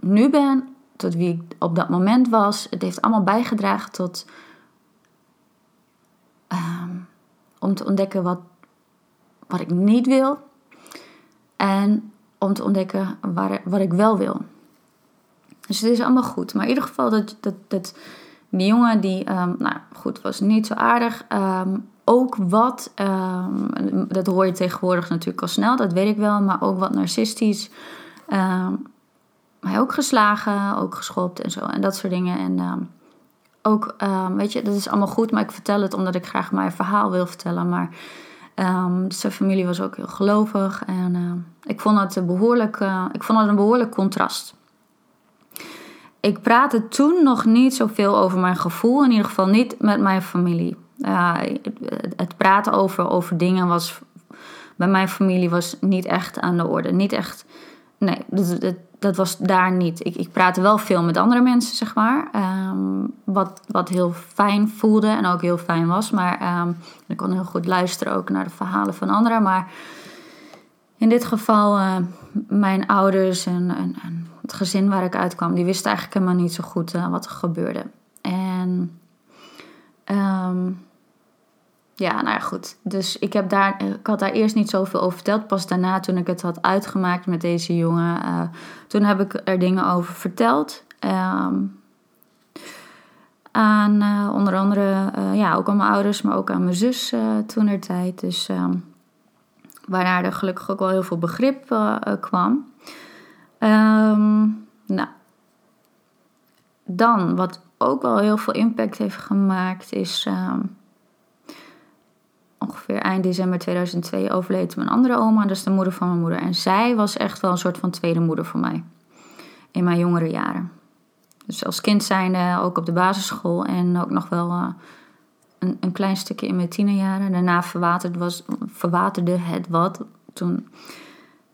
A: nu ben, tot wie ik op dat moment was. Het heeft allemaal bijgedragen tot. Ehm, om te ontdekken wat, wat ik niet wil. En om te ontdekken waar, wat ik wel wil. Dus het is allemaal goed. Maar in ieder geval, dat, dat, die jongen, die, um, nou goed, was niet zo aardig. Um, ook wat, um, dat hoor je tegenwoordig natuurlijk al snel, dat weet ik wel, maar ook wat narcistisch. hij ook geslagen, ook geschopt en zo en dat soort dingen. En ook, weet je, dat is allemaal goed, maar ik vertel het omdat ik graag mijn verhaal wil vertellen. Maar zijn familie was ook heel gelovig en ik vond het behoorlijk, uh, ik vond het een behoorlijk contrast ik praatte toen nog niet zoveel over mijn gevoel, in ieder geval niet met mijn familie. het praten over, over dingen was bij mijn familie was niet echt aan de orde. Niet echt, nee, dat, dat, was daar niet. Ik, ik praatte wel veel met andere mensen, zeg maar. Ehm, wat, wat heel fijn voelde en ook heel fijn was. Maar um, ik kon heel goed luisteren ook naar de verhalen van anderen. Maar in dit geval, uh, mijn ouders en, en, en het gezin waar ik uitkwam, die wist eigenlijk helemaal niet zo goed uh, wat er gebeurde. En um, ja, nou ja, goed. Dus ik, heb daar, ik had daar eerst niet zoveel over verteld. Pas daarna, toen ik het had uitgemaakt met deze jongen, uh, toen heb ik er dingen over verteld. Um, aan onder andere, ja, ook aan mijn ouders, maar ook aan mijn zus toen er tijd. Dus um, waarna er gelukkig ook wel heel veel begrip kwam. Um, nou, dan wat ook wel heel veel impact heeft gemaakt, is ehm, ongeveer eind december 2002 overleed mijn andere oma, dat is de moeder van mijn moeder. En zij was echt wel een soort van tweede moeder voor mij in mijn jongere jaren. Dus als kind zijnde ook op de basisschool en ook nog wel uh, een, een, klein stukje in mijn tienerjaren. Daarna verwaterde, was, verwaterde het wat. Toen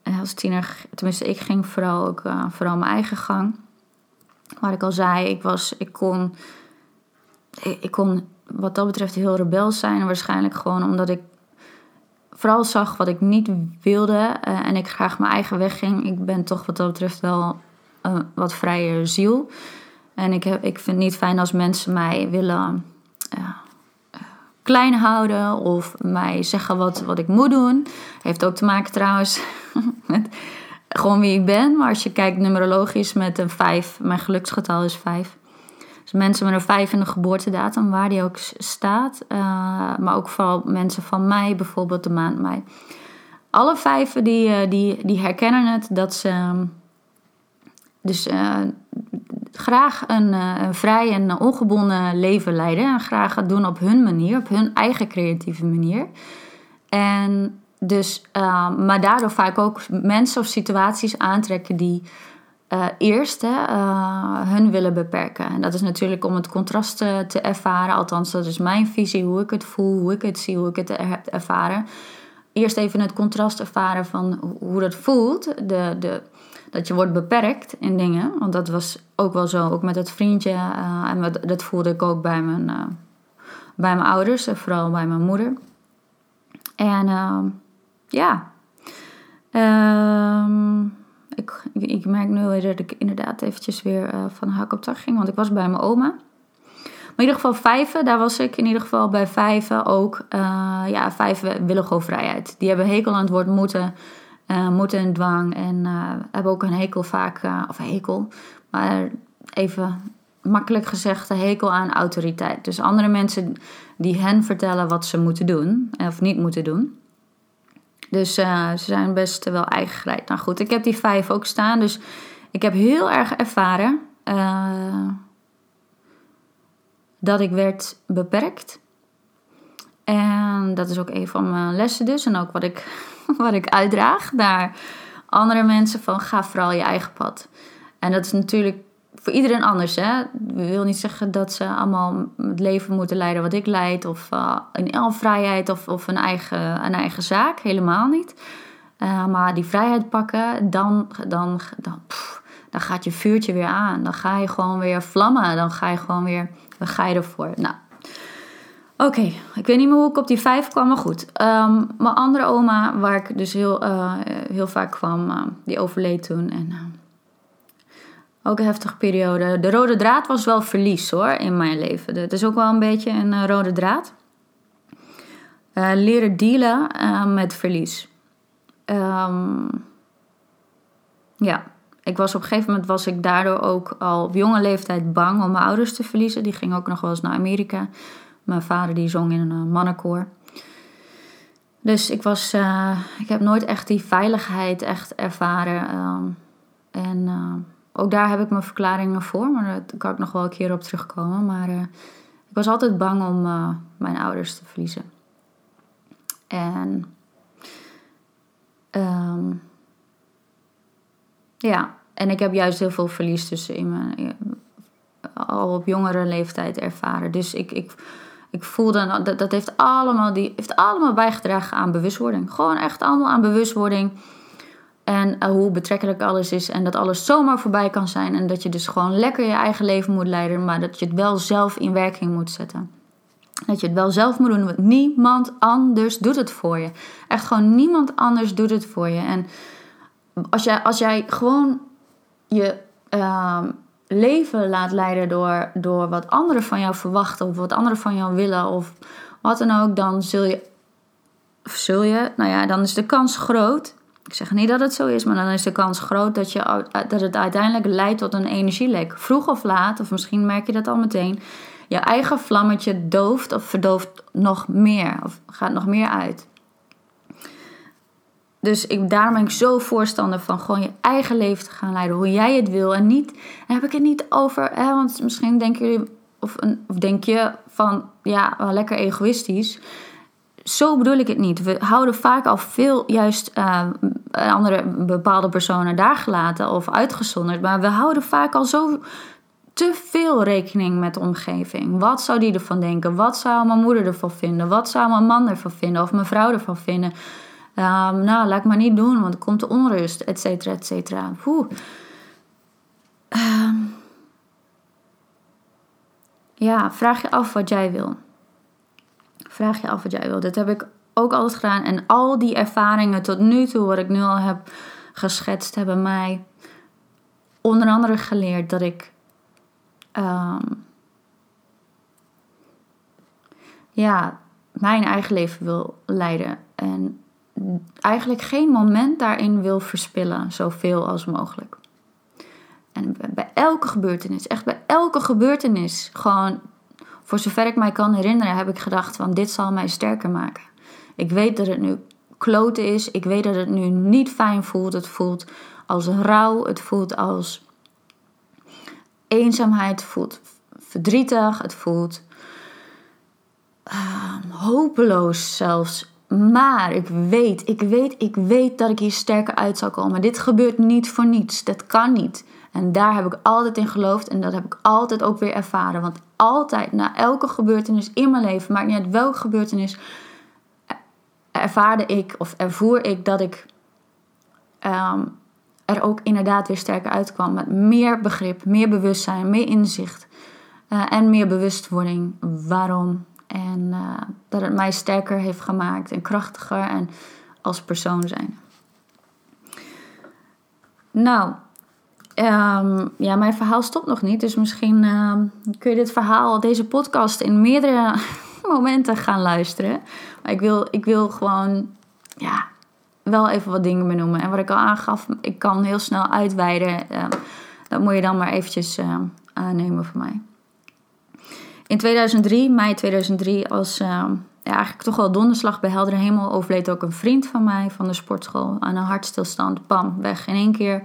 A: uh, als tiener, tenminste ik ging vooral ook uh, vooral mijn eigen gang. Wat ik al zei, ik, was, ik, kon, ik, kon wat dat betreft heel rebels zijn. Waarschijnlijk gewoon omdat ik vooral zag wat ik niet wilde uh, en ik graag mijn eigen weg ging. Ik ben toch wat dat betreft wel een wat vrije ziel. En ik, heb, ik vind het niet fijn als mensen mij willen klein houden of mij zeggen wat, wat ik moet doen. Heeft ook te maken trouwens *laughs* met gewoon wie ik ben. Maar als je kijkt numerologisch met een 5, mijn geluksgetal is 5. Dus mensen met een 5 in de geboortedatum, waar die ook staat. Uh, maar ook vooral mensen van mij, bijvoorbeeld de maand mei. Alle vijven die, uh, die, die herkennen het dat ze dus uh, graag een, een, vrij en ongebonden leven leiden. En graag het doen op hun manier, op hun eigen creatieve manier. En dus, uh, maar daardoor vaak ook mensen of situaties aantrekken die uh, eerst hè, uh, hun willen beperken. En dat is natuurlijk om het contrast te, te, ervaren. Althans, dat is mijn visie, hoe ik het voel, hoe ik het zie, hoe ik het heb ervaren. Eerst even het contrast ervaren van hoe dat voelt. De, de, dat je wordt beperkt in dingen. Want dat was ook wel zo, ook met het vriendje. Uh, en dat voelde ik ook bij mijn, bij mijn ouders, en vooral bij mijn moeder. En ehm, ja. Ehm, ik, ik, merk nu weer dat ik inderdaad eventjes weer uh, van hak op tak ging. Want ik was bij mijn oma. Maar in ieder geval vijven, daar was ik in ieder geval bij vijven ook. Uh, ja, vijven willen gewoon vrijheid. Die hebben hekel aan het woord moeten. Uh, moeten en dwang. En hebben ook een hekel vaak, of hekel. Maar even makkelijk gezegd, een hekel aan autoriteit. Dus andere mensen die hen vertellen wat ze moeten doen. Of niet moeten doen. Dus uh, ze zijn best wel eigen geleid. Nou goed, ik heb die vijf ook staan. Dus ik heb heel erg ervaren uh, dat ik werd beperkt. En dat is ook een van mijn lessen dus. En ook wat ik, *laughs* wat ik uitdraag naar andere mensen van ga vooral je eigen pad. En dat is natuurlijk voor iedereen anders. Hè? wil niet zeggen dat ze allemaal het leven moeten leiden wat ik leid. Of in alle vrijheid of, of een, eigen, een eigen zaak. Helemaal niet. Uh, maar die vrijheid pakken, dan, dan, dan, dan gaat je vuurtje weer aan. Dan ga je gewoon weer vlammen. Dan ga je gewoon weer, ga je ervoor. Nou, Oké, ik weet niet meer hoe ik op die vijf kwam, maar goed. Um, mijn andere oma, waar ik dus heel, uh, heel vaak kwam, uh, die overleed toen. En ook een heftige periode. De rode draad was wel verlies hoor in mijn leven. Het is ook wel een beetje een rode draad. Leren dealen met verlies. Um, ja, ik was op een gegeven moment was ik daardoor ook al op jonge leeftijd bang om mijn ouders te verliezen. Die gingen ook nog wel eens naar Amerika. Mijn vader die zong in een mannenkoor. Dus ik was, ik heb nooit echt die veiligheid echt ervaren. Um, en ook daar heb ik mijn verklaringen voor, maar daar kan ik nog wel een keer op terugkomen. Maar ik was altijd bang om mijn ouders te verliezen. En um, ja, en ik heb juist heel veel verlies tussen in mijn, al op jongere leeftijd ervaren. Dus ik, ik, ik voelde dat, dat heeft allemaal, die heeft allemaal bijgedragen aan bewustwording. Gewoon echt allemaal aan bewustwording en eh, hoe betrekkelijk alles is. En dat alles zomaar voorbij kan zijn. En dat je dus gewoon lekker je eigen leven moet leiden. Maar dat je het wel zelf in werking moet zetten. Dat je het wel zelf moet doen. Want niemand anders doet het voor je. Echt gewoon niemand anders doet het voor je. En als jij, als jij gewoon je uh, leven laat leiden door, door wat anderen van jou verwachten. Of wat anderen van jou willen. Of wat dan ook. Dan zul je. Zul je. Nou ja, dan is de kans groot ik zeg niet dat het zo is, maar dan is de kans groot dat, je, dat het uiteindelijk leidt tot een energielek. Vroeg of laat, of misschien merk je dat al meteen, je eigen vlammetje dooft of verdooft nog meer, of gaat nog meer uit. Dus ik, daarom ben ik zo voorstander van gewoon je eigen leven te gaan leiden, hoe jij het wil. En niet, dan heb ik het niet over, hè, want misschien denken jullie of, of denk je van ja, wel lekker egoïstisch. Zo bedoel ik het niet. We houden vaak al veel juist uh, andere bepaalde personen daar gelaten of uitgezonderd. Maar we houden vaak al zo te veel rekening met de omgeving. Wat zou die ervan denken? Wat zou mijn moeder ervan vinden? Wat zou mijn man ervan vinden? Of mijn vrouw ervan vinden? Um, nou, laat ik maar niet doen, want er komt de onrust, et cetera, et cetera. Um, ja, vraag je af wat jij wil. Vraag je af wat jij wil. Dat heb ik ook altijd gedaan. En al die ervaringen tot nu toe, wat ik nu al heb geschetst, hebben mij onder andere geleerd dat ik. Um, ja, mijn eigen leven wil leiden. En eigenlijk geen moment daarin wil verspillen, zoveel als mogelijk. En bij elke gebeurtenis, echt bij elke gebeurtenis, gewoon voor zover ik mij kan herinneren, heb ik gedacht van dit zal mij sterker maken. Ik weet dat het nu kloten is, ik weet dat het nu niet fijn voelt. Het voelt als rouw, het voelt als eenzaamheid, het voelt verdrietig, het voelt uh, hopeloos zelfs. Maar ik weet, ik weet, ik weet dat ik hier sterker uit zal komen. Dit gebeurt niet voor niets. Dat kan niet. En daar heb ik altijd in geloofd en dat heb ik altijd ook weer ervaren. Want altijd, na elke gebeurtenis in mijn leven, maakt niet uit welke gebeurtenis, ervaarde ik of ervoer ik dat ik ehm, er ook inderdaad weer sterker uitkwam. Met meer begrip, meer bewustzijn, meer inzicht uh, en meer bewustwording. Waarom? En uh, dat het mij sterker heeft gemaakt en krachtiger en als persoon zijn. Nou, Um, ja, mijn verhaal stopt nog niet. Dus misschien uh, kun je dit verhaal, deze podcast, in meerdere *laughs* momenten gaan luisteren. Maar ik wil, ik wil gewoon, ja, wel even wat dingen benoemen. En wat ik al aangaf, ik kan heel snel uitweiden. Uh, dat moet je dan maar eventjes aannemen voor mij. In 2003, mei 2003, als ehm, ja, eigenlijk toch wel donderslag bij heldere hemel, overleed ook een vriend van mij van de sportschool aan een hartstilstand. Bam, weg in één keer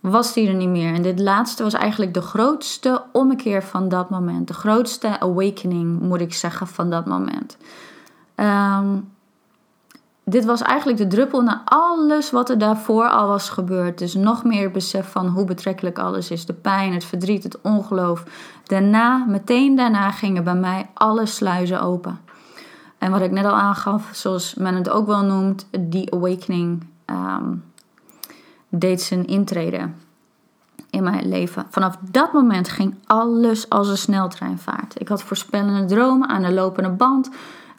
A: was die er niet meer. En dit laatste was eigenlijk de grootste ommekeer van dat moment. De grootste awakening, moet ik zeggen, van dat moment. Ehm, dit was eigenlijk de druppel naar alles wat er daarvoor al was gebeurd. Dus nog meer besef van hoe betrekkelijk alles is. De pijn, het verdriet, het ongeloof. Daarna, meteen daarna gingen bij mij alle sluizen open. En wat ik net al aangaf, zoals men het ook wel noemt, die awakening. Ehm, deed zijn intrede in mijn leven. Vanaf dat moment ging alles als een sneltreinvaart. Ik had voorspellende dromen aan de lopende band.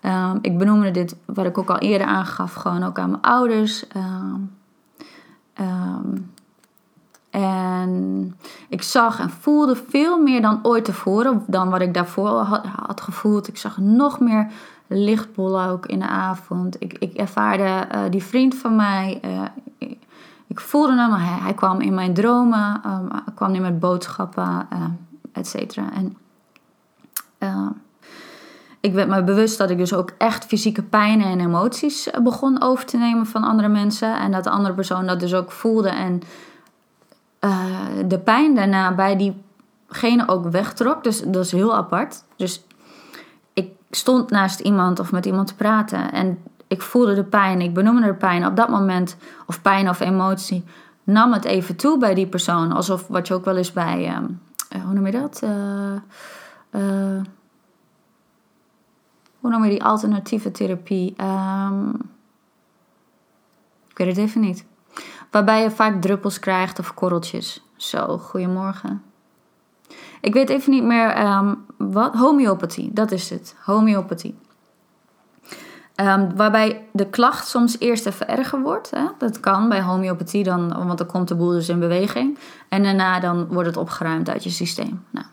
A: Um, ik benoemde dit, wat ik ook al eerder aangaf, gewoon ook aan mijn ouders. Um, um, en ik zag en voelde veel meer dan ooit tevoren, dan wat ik daarvoor had, had gevoeld. Ik zag nog meer lichtbollen ook in de avond. Ik, ik ervaarde uh, die vriend van mij. Uh, ik voelde hem, hij, hij kwam in mijn dromen, um, kwam in met boodschappen, uh, et cetera. En ik werd me bewust dat ik dus ook echt fysieke pijnen en emoties eh, begon over te nemen van andere mensen. En dat de andere persoon dat dus ook voelde. En uh, de pijn daarna bij diegene ook wegtrok. Dus dat is heel apart. Dus ik stond naast iemand of met iemand te praten. En ik voelde de pijn, ik benoemde de pijn op dat moment, of pijn of emotie, nam het even toe bij die persoon. Alsof wat je ook wel eens bij, uh, hoe noem je dat? Uh, hoe noem je die alternatieve therapie? Um, ik weet het even niet. Waarbij je vaak druppels krijgt of korreltjes. Zo, goedemorgen. Ik weet even niet meer um, wat. Homeopathie, dat is het. Homeopathie. Um, waarbij de klacht soms eerst even erger wordt. Hè? Dat kan bij homeopathie, dan, want dan komt de boel dus in beweging. En daarna dan wordt het opgeruimd uit je systeem. Nou,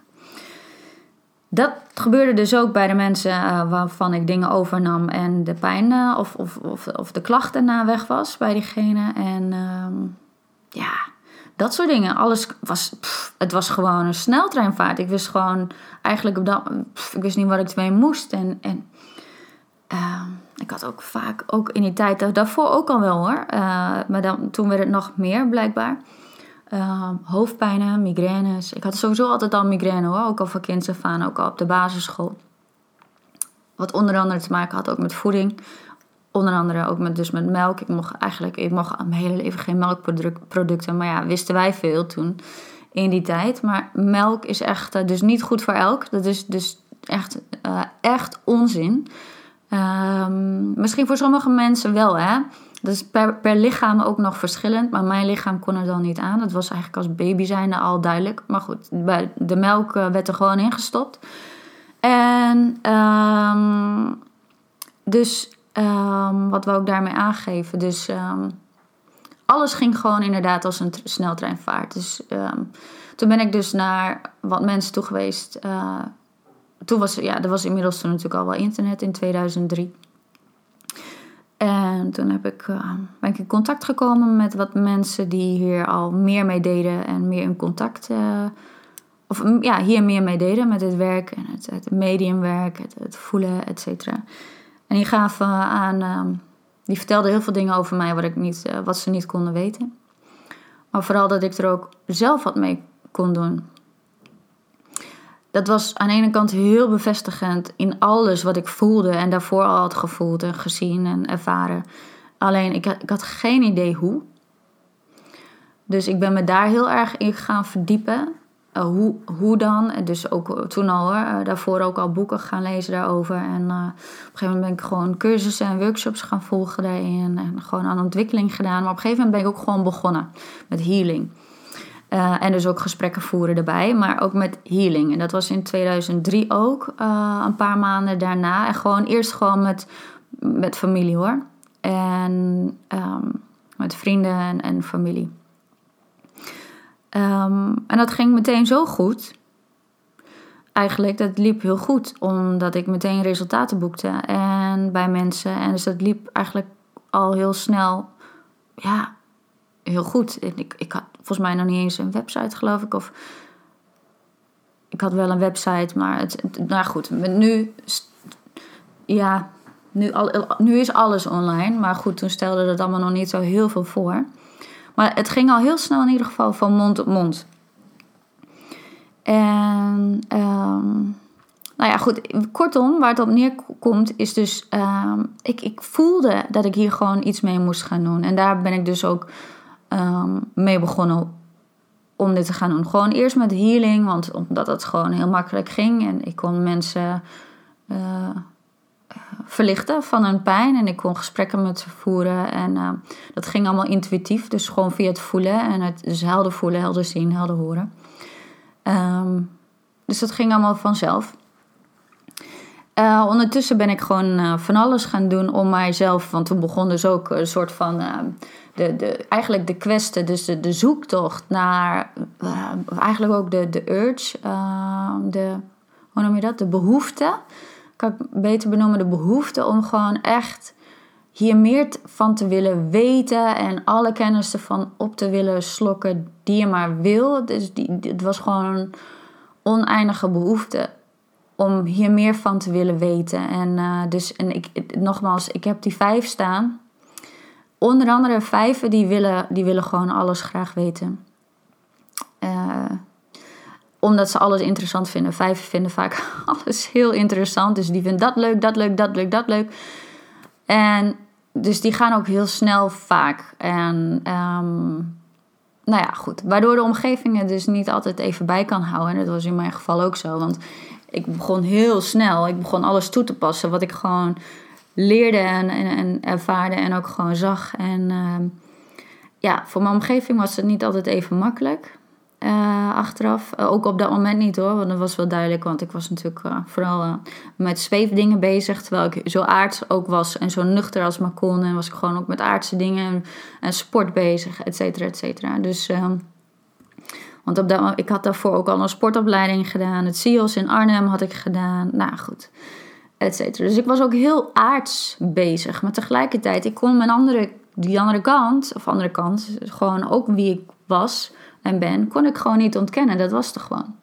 A: dat gebeurde dus ook bij de mensen uh, waarvan ik dingen overnam en de pijn uh, of, of, of, of, de klacht daarna weg was bij diegene. En um, ja, dat soort dingen. Alles was, het was gewoon een sneltreinvaart. Ik wist gewoon eigenlijk op dat, ik wist niet wat ik ermee moest. En, en uh, ik had ook vaak, ook in die tijd daarvoor ook al wel hoor. Uh, maar dan, toen werd het nog meer blijkbaar. Uh, hoofdpijnen, migraines. Ik had sowieso altijd al migraine hoor, ook al van kinds af aan, ook al op de basisschool. Wat onder andere te maken had ook met voeding. Onder andere ook met, dus met melk. Ik mocht eigenlijk ik mocht mijn hele leven geen melkproducten. Maar ja, wisten wij veel toen in die tijd. Maar melk is echt uh, dus niet goed voor elk. Dat is dus echt, uh, echt onzin. Um, misschien voor sommige mensen wel, hè. Dat is per, per lichaam ook nog verschillend. Maar mijn lichaam kon er dan niet aan. Dat was eigenlijk als baby zijnde al duidelijk. Maar goed, de melk uh, werd er gewoon ingestopt. En um, dus um, wat we ook daarmee aangeven. Dus um, alles ging gewoon inderdaad als een sneltreinvaart. Dus toen ben ik dus naar wat mensen toe geweest. Uh, toen was, ja, er was inmiddels natuurlijk al wel internet in 2003. En toen heb ik, uh, ben ik in contact gekomen met wat mensen die hier al meer mee deden en meer in contact, uh, of ja, hier meer mee deden met het werk en het, het mediumwerk, het, het, voelen, et cetera. En die gaven aan, uh, die vertelden heel veel dingen over mij wat, ik niet, uh, wat ze niet konden weten. Maar vooral dat ik er ook zelf wat mee kon doen dat was aan de ene kant heel bevestigend in alles wat ik voelde en daarvoor al had gevoeld en gezien en ervaren. Alleen ik, ik had geen idee hoe. Dus ik ben me daar heel erg in gaan verdiepen. Uh, hoe, hoe dan? En dus ook toen al hoor, daarvoor ook al boeken gaan lezen daarover. En op een gegeven moment ben ik gewoon cursussen en workshops gaan volgen daarin. En gewoon aan ontwikkeling gedaan. Maar op een gegeven moment ben ik ook gewoon begonnen met healing. Uh, en dus ook gesprekken voeren erbij, maar ook met healing. En dat was in 2003 ook, uh, een paar maanden daarna. En gewoon eerst gewoon met, met familie hoor. En um, met vrienden en, familie. Um, en dat ging meteen zo goed. Eigenlijk, dat liep heel goed, omdat ik meteen resultaten boekte en bij mensen. En dus dat liep eigenlijk al heel snel, ja, heel goed. En ik, ik volgens mij nog niet eens een website, geloof ik. Of ik had wel een website, maar het, nou goed, nu, ja, nu, al, nu is alles online. Maar goed, toen stelde dat allemaal nog niet zo heel veel voor. Maar het ging al heel snel in ieder geval van mond op mond. En um, nou ja, goed. Kortom, waar het op neerkomt, is dus. Um, ik, ik voelde dat ik hier gewoon iets mee moest gaan doen. En daar ben ik dus ook um, mee begonnen om dit te gaan doen. Gewoon eerst met healing, want omdat het gewoon heel makkelijk ging. En ik kon mensen uh, verlichten van hun pijn. En ik kon gesprekken met ze voeren. En uh, dat ging allemaal intuïtief. Dus gewoon via het voelen. En het dus helder voelen, helder zien, helder horen. Um, dus dat ging allemaal vanzelf. Uh, ondertussen ben ik gewoon van alles gaan doen om mijzelf. Want toen begon dus ook een soort van. De, de, eigenlijk de kwestie, dus de, de zoektocht naar. eigenlijk ook de, de urge. de, hoe noem je dat? De behoefte. Kan ik beter benoemen de behoefte om gewoon echt hier meer van te willen weten. En alle kennis ervan op te willen slokken die je maar wil. Dus die, het was gewoon een oneindige behoefte om hier meer van te willen weten. En uh, dus, en ik, nogmaals, ik heb die vijf staan. Onder andere vijven die willen, die willen gewoon alles graag weten. Uh, omdat ze alles interessant vinden. Vijven vinden vaak *laughs* alles heel interessant. Dus die vinden dat leuk, dat leuk, dat leuk, dat leuk. En dus die gaan ook heel snel vaak. En um, nou ja, goed. Waardoor de omgeving het dus niet altijd even bij kan houden. En dat was in mijn geval ook zo. Want ik begon heel snel. Ik begon alles toe te passen wat ik gewoon leerde en, en, en ervaarde en ook gewoon zag. En ehm, ja, voor mijn omgeving was het niet altijd even makkelijk. Uh, achteraf. Uh, ook op dat moment niet hoor, want dat was wel duidelijk. Want ik was natuurlijk uh, vooral met zweefdingen bezig. Terwijl ik zo aards ook was en zo nuchter als maar kon. En was ik gewoon ook met aardse dingen en, en sport bezig, et cetera, et cetera. Dus ehm, want op dat, ik had daarvoor ook al een sportopleiding gedaan. Het CIO's in Arnhem had ik gedaan. Nou goed, Dus ik was ook heel aards bezig. Maar tegelijkertijd, ik kon mijn andere, die andere kant, of andere kant, gewoon ook wie ik was en ben, kon ik gewoon niet ontkennen. Dat was er gewoon.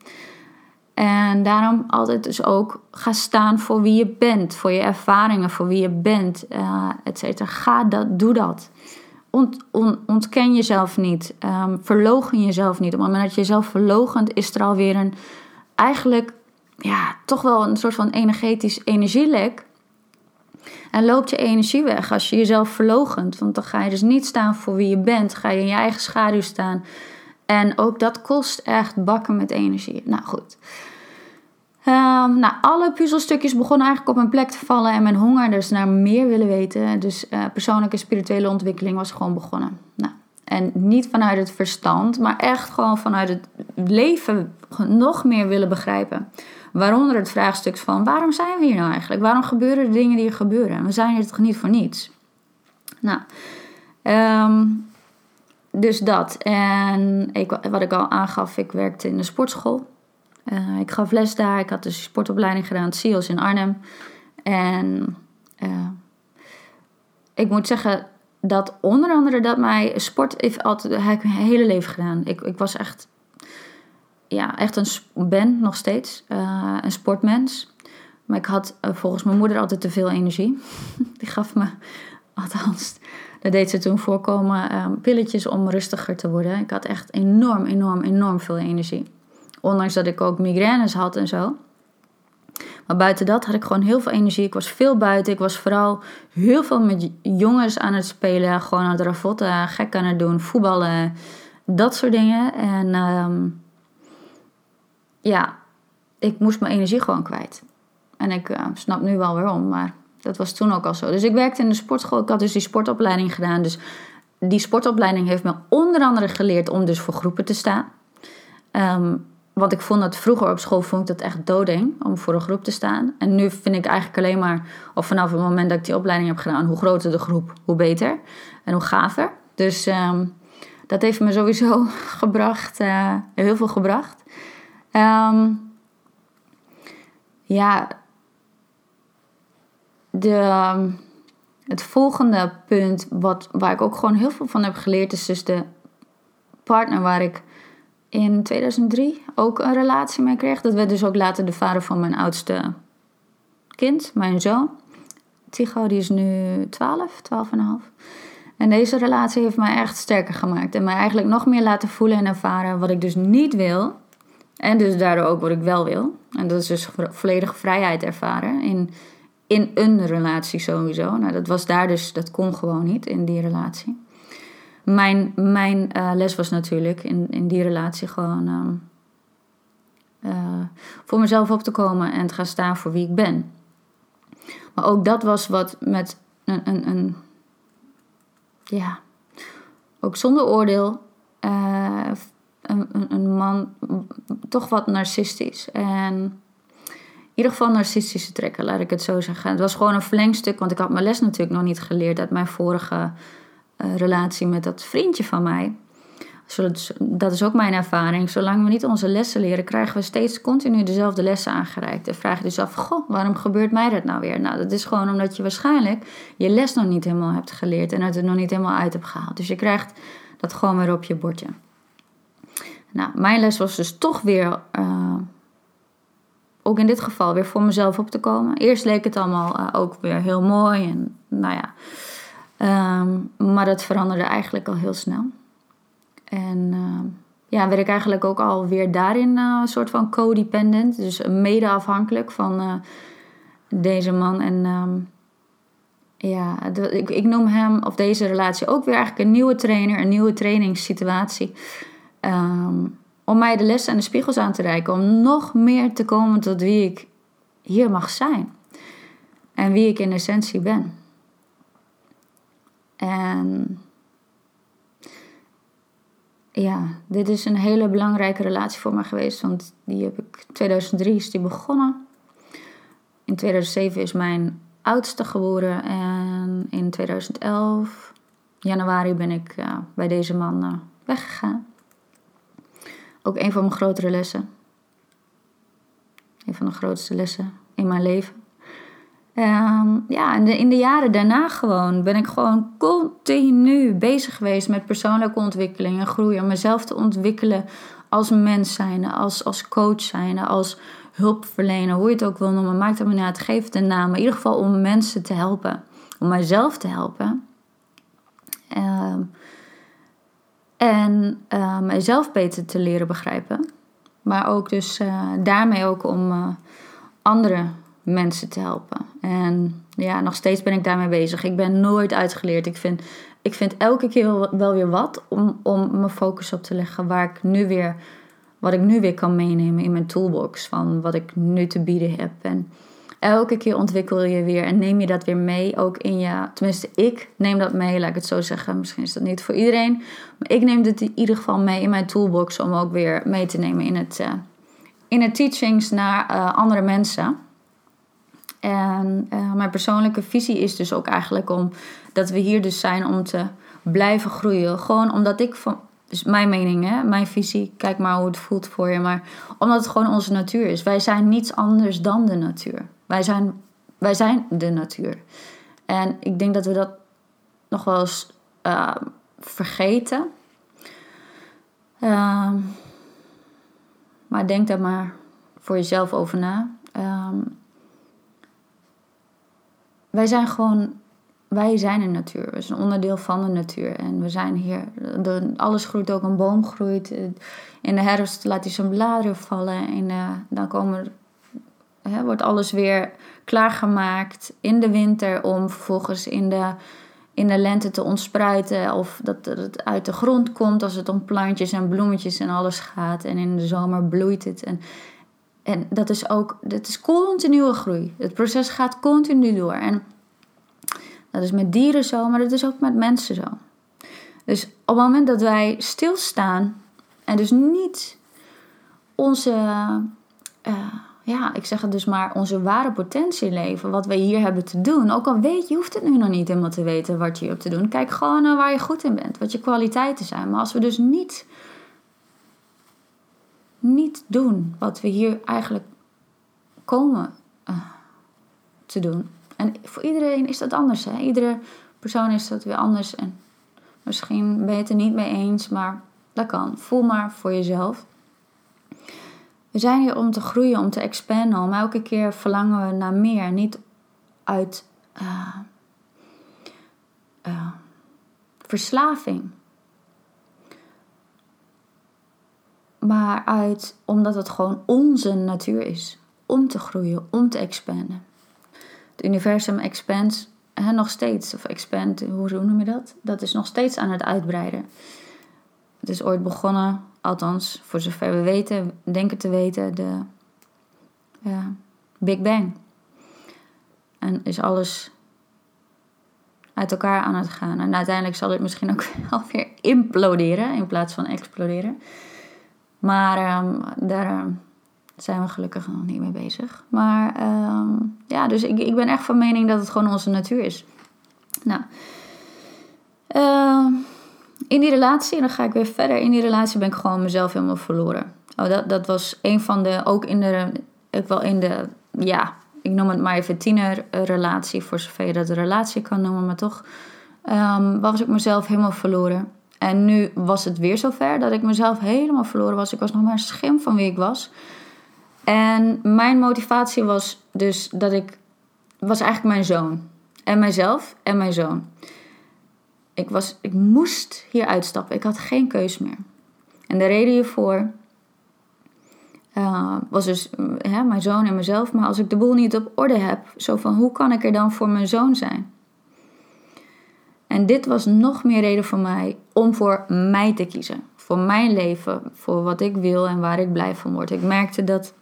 A: En daarom altijd dus ook ga staan voor wie je bent, voor je ervaringen, voor wie je bent, uh, et cetera. Ga dat, doe dat. ont, ontken jezelf niet. Um, jezelf niet. Op het moment dat je jezelf verlogent, is er alweer een... Eigenlijk, ja, toch wel een soort van energetisch energielek. En loopt je energie weg als je jezelf verlogent. Want dan ga je dus niet staan voor wie je bent. Ga je in je eigen schaduw staan. En ook dat kost echt bakken met energie. Nou goed. Um, nou, alle puzzelstukjes begonnen eigenlijk op een plek te vallen en mijn honger dus naar meer willen weten. Dus uh, persoonlijke spirituele ontwikkeling was gewoon begonnen. Nou, en niet vanuit het verstand, maar echt gewoon vanuit het leven nog meer willen begrijpen. Waaronder het vraagstuk van waarom zijn we hier nou eigenlijk? Waarom gebeuren de dingen die er gebeuren? We zijn hier toch niet voor niets? Nou, um, dus dat. En ik, wat ik al aangaf, ik werkte in de sportschool. Uh, ik gaf les daar. Ik had dus sportopleiding gedaan, SEALS in Arnhem. En uh, ik moet zeggen dat onder andere dat mij sport heeft altijd heb mijn hele leven gedaan. Ik, ik was echt, ja, echt een ben nog steeds uh, een sportmens. Maar ik had volgens mijn moeder altijd te veel energie. *laughs* Die gaf me, *laughs* althans, dat deed ze toen voorkomen, um, pilletjes om rustiger te worden. Ik had echt enorm, enorm, enorm veel energie. Ondanks dat ik ook migraines had en zo. Maar buiten dat had ik gewoon heel veel energie. Ik was veel buiten. Ik was vooral heel veel met jongens aan het spelen. Gewoon aan het ravotten, gek aan het doen, voetballen. Dat soort dingen. En um, ja, ik moest mijn energie gewoon kwijt. En ik uh, snap nu wel waarom, maar dat was toen ook al zo. Dus ik werkte in de sportschool. Ik had dus die sportopleiding gedaan. Dus die sportopleiding heeft me onder andere geleerd om dus voor groepen te staan. Um, want ik vond dat vroeger op school vond ik dat echt doodeng om voor een groep te staan. En nu vind ik eigenlijk alleen maar, of vanaf het moment dat ik die opleiding heb gedaan, hoe groter de groep, hoe beter en hoe gaver. Dus um, dat heeft me sowieso *laughs* gebracht, uh, heel veel gebracht. Um, ja, de, het volgende punt, wat, waar ik ook gewoon heel veel van heb geleerd, is dus de partner waar ik in 2003 ook een relatie mee kreeg. Dat werd dus ook later de vader van mijn oudste kind, mijn zoon. Tigo, die is nu 12, 12 en half. En deze relatie heeft mij echt sterker gemaakt. En mij eigenlijk nog meer laten voelen en ervaren wat ik dus niet wil. En dus daardoor ook wat ik wel wil. En dat is dus volledige vrijheid ervaren in, in een relatie sowieso. Nou, dat was daar dus, dat kon gewoon niet in die relatie mijn, mijn uh, les was natuurlijk in, in die relatie gewoon um, uh, voor mezelf op te komen en te gaan staan voor wie ik ben. Maar ook dat was wat met een, een, een ja, ook zonder oordeel, uh, een, een man toch wat narcistisch. En in ieder geval narcistische trekken, laat ik het zo zeggen. Het was gewoon een verlengstuk, want ik had mijn les natuurlijk nog niet geleerd uit mijn vorige uh, relatie met dat vriendje van mij. Dat is ook mijn ervaring. Zolang we niet onze lessen leren, krijgen we steeds continu dezelfde lessen aangereikt. En vraag je dus af: Goh, waarom gebeurt mij dat nou weer? Nou, dat is gewoon omdat je waarschijnlijk je les nog niet helemaal hebt geleerd en het er nog niet helemaal uit hebt gehaald. Dus je krijgt dat gewoon weer op je bordje. Nou, mijn les was dus toch weer, uh, ook in dit geval, weer voor mezelf op te komen. Eerst leek het allemaal uh, ook weer heel mooi en nou ja. Ehm, maar dat veranderde eigenlijk al heel snel. En uh, ja, werd ik eigenlijk ook alweer daarin uh, een soort van codependent. Dus mede afhankelijk van deze man. En um, ja, ik, ik noem hem of deze relatie ook weer eigenlijk een nieuwe trainer, een nieuwe trainingssituatie. Um, om mij de lessen en de spiegels aan te reiken. Om nog meer te komen tot wie ik hier mag zijn. En wie ik in essentie ben. En ja, dit is een hele belangrijke relatie voor mij geweest. Want die heb ik, 2003 is die begonnen. In 2007 is mijn oudste geboren. En in 2011, januari, ben ik bij deze man uh, weggegaan. Ook een van mijn grotere lessen. Een van de grootste lessen in mijn leven. Um, ja, de, in de jaren daarna gewoon ben ik gewoon continu bezig geweest met persoonlijke ontwikkeling en groei. Om mezelf te ontwikkelen als mens zijnde, als, als coach zijnde, als hulpverlener, hoe je het ook wil noemen. Maakt het me geef het een naam. in ieder geval om mensen te helpen. Om mijzelf te helpen. Ehm, en uh, mijzelf beter te leren begrijpen. Maar ook dus uh, daarmee ook om uh, andere mensen te helpen. En ja, nog steeds ben ik daarmee bezig. Ik ben nooit uitgeleerd. Ik vind, ik vind elke keer wel, wel weer wat om, om mijn focus op te leggen waar ik nu weer, wat ik nu weer kan meenemen in mijn toolbox. Van wat ik nu te bieden heb. En elke keer ontwikkel je weer en neem je dat weer mee. Ook in je, tenminste, ik neem dat mee, laat ik het zo zeggen. Misschien is dat niet voor iedereen. Maar ik neem dit in ieder geval mee in mijn toolbox om ook weer mee te nemen in het, uh, in het teachings naar uh, andere mensen. En uh, mijn persoonlijke visie is dus ook eigenlijk om dat we hier dus zijn om te blijven groeien. Gewoon omdat ik van, dus mijn mening, hè, mijn visie, kijk maar hoe het voelt voor je. Maar omdat het gewoon onze natuur is. Wij zijn niets anders dan de natuur. Wij zijn, wij zijn de natuur. En ik denk dat we dat nog wel eens uh, vergeten. Uh, maar denk daar maar voor jezelf over na. Um, wij zijn gewoon, wij zijn een natuur. We zijn onderdeel van de natuur. En we zijn hier, de, alles groeit ook, een boom groeit. In de herfst laat hij zijn bladeren vallen. En uh, dan komen, wordt alles weer klaargemaakt in de winter om vervolgens in de, in de lente te ontspruiten. Of dat het uit de grond komt als het om plantjes en bloemetjes en alles gaat. En in de zomer bloeit het. En, en dat is ook, dat is continue groei. Het proces gaat continu door. En dat is met dieren zo, maar dat is ook met mensen zo. Dus op het moment dat wij stilstaan en dus niet onze, uh, ja, ik zeg het dus maar, onze ware potentie leven, wat wij hier hebben te doen. Ook al weet je, hoeft het nu nog niet helemaal te weten wat je hier hebt te doen. Kijk gewoon naar waar je goed in bent, wat je kwaliteiten zijn. Maar als we dus niet niet doen wat we hier eigenlijk komen uh, te doen. En voor iedereen is dat anders. Hè? Iedere persoon is dat weer anders. En misschien ben je het er niet mee eens, maar dat kan. Voel maar voor jezelf. We zijn hier om te groeien, om te expanden. Om elke keer verlangen we naar meer. Niet uit uh, uh, verslaving. maar uit omdat het gewoon onze natuur is. Om te groeien, om te expanden. Het universum expands hè, nog steeds, of expand, hoe noem je dat? Dat is nog steeds aan het uitbreiden. Het is ooit begonnen, althans voor zover we weten, denken te weten, de Big Bang. En is alles uit elkaar aan het gaan. En uiteindelijk zal het misschien ook *laughs* alweer imploderen in plaats van exploderen. Maar um, daar ehm, zijn we gelukkig nog niet mee bezig. Maar um, ja, dus ik, ik ben echt van mening dat het gewoon onze natuur is. Nou, in die relatie, en dan ga ik weer verder. In die relatie ben ik gewoon mezelf helemaal verloren. Oh, dat, dat was een van de, ook in de, ik wel in de, ja, ik noem het maar even tienerrelatie, voor zover je dat een relatie kan noemen, maar toch was ik mezelf helemaal verloren. En nu was het weer zover dat ik mezelf helemaal verloren was. Ik was nog maar een schim van wie ik was. En mijn motivatie was dus dat ik... was eigenlijk mijn zoon. En mijzelf en mijn zoon. Ik, was, ik moest hier uitstappen. Ik had geen keus meer. En de reden hiervoor uh, was dus uh, mijn zoon en mezelf. Maar als ik de boel niet op orde heb, zo van hoe kan ik er dan voor mijn zoon zijn? En dit was nog meer reden voor mij om voor mij te kiezen. Voor mijn leven, voor wat ik wil en waar ik blij van word. Ik merkte dat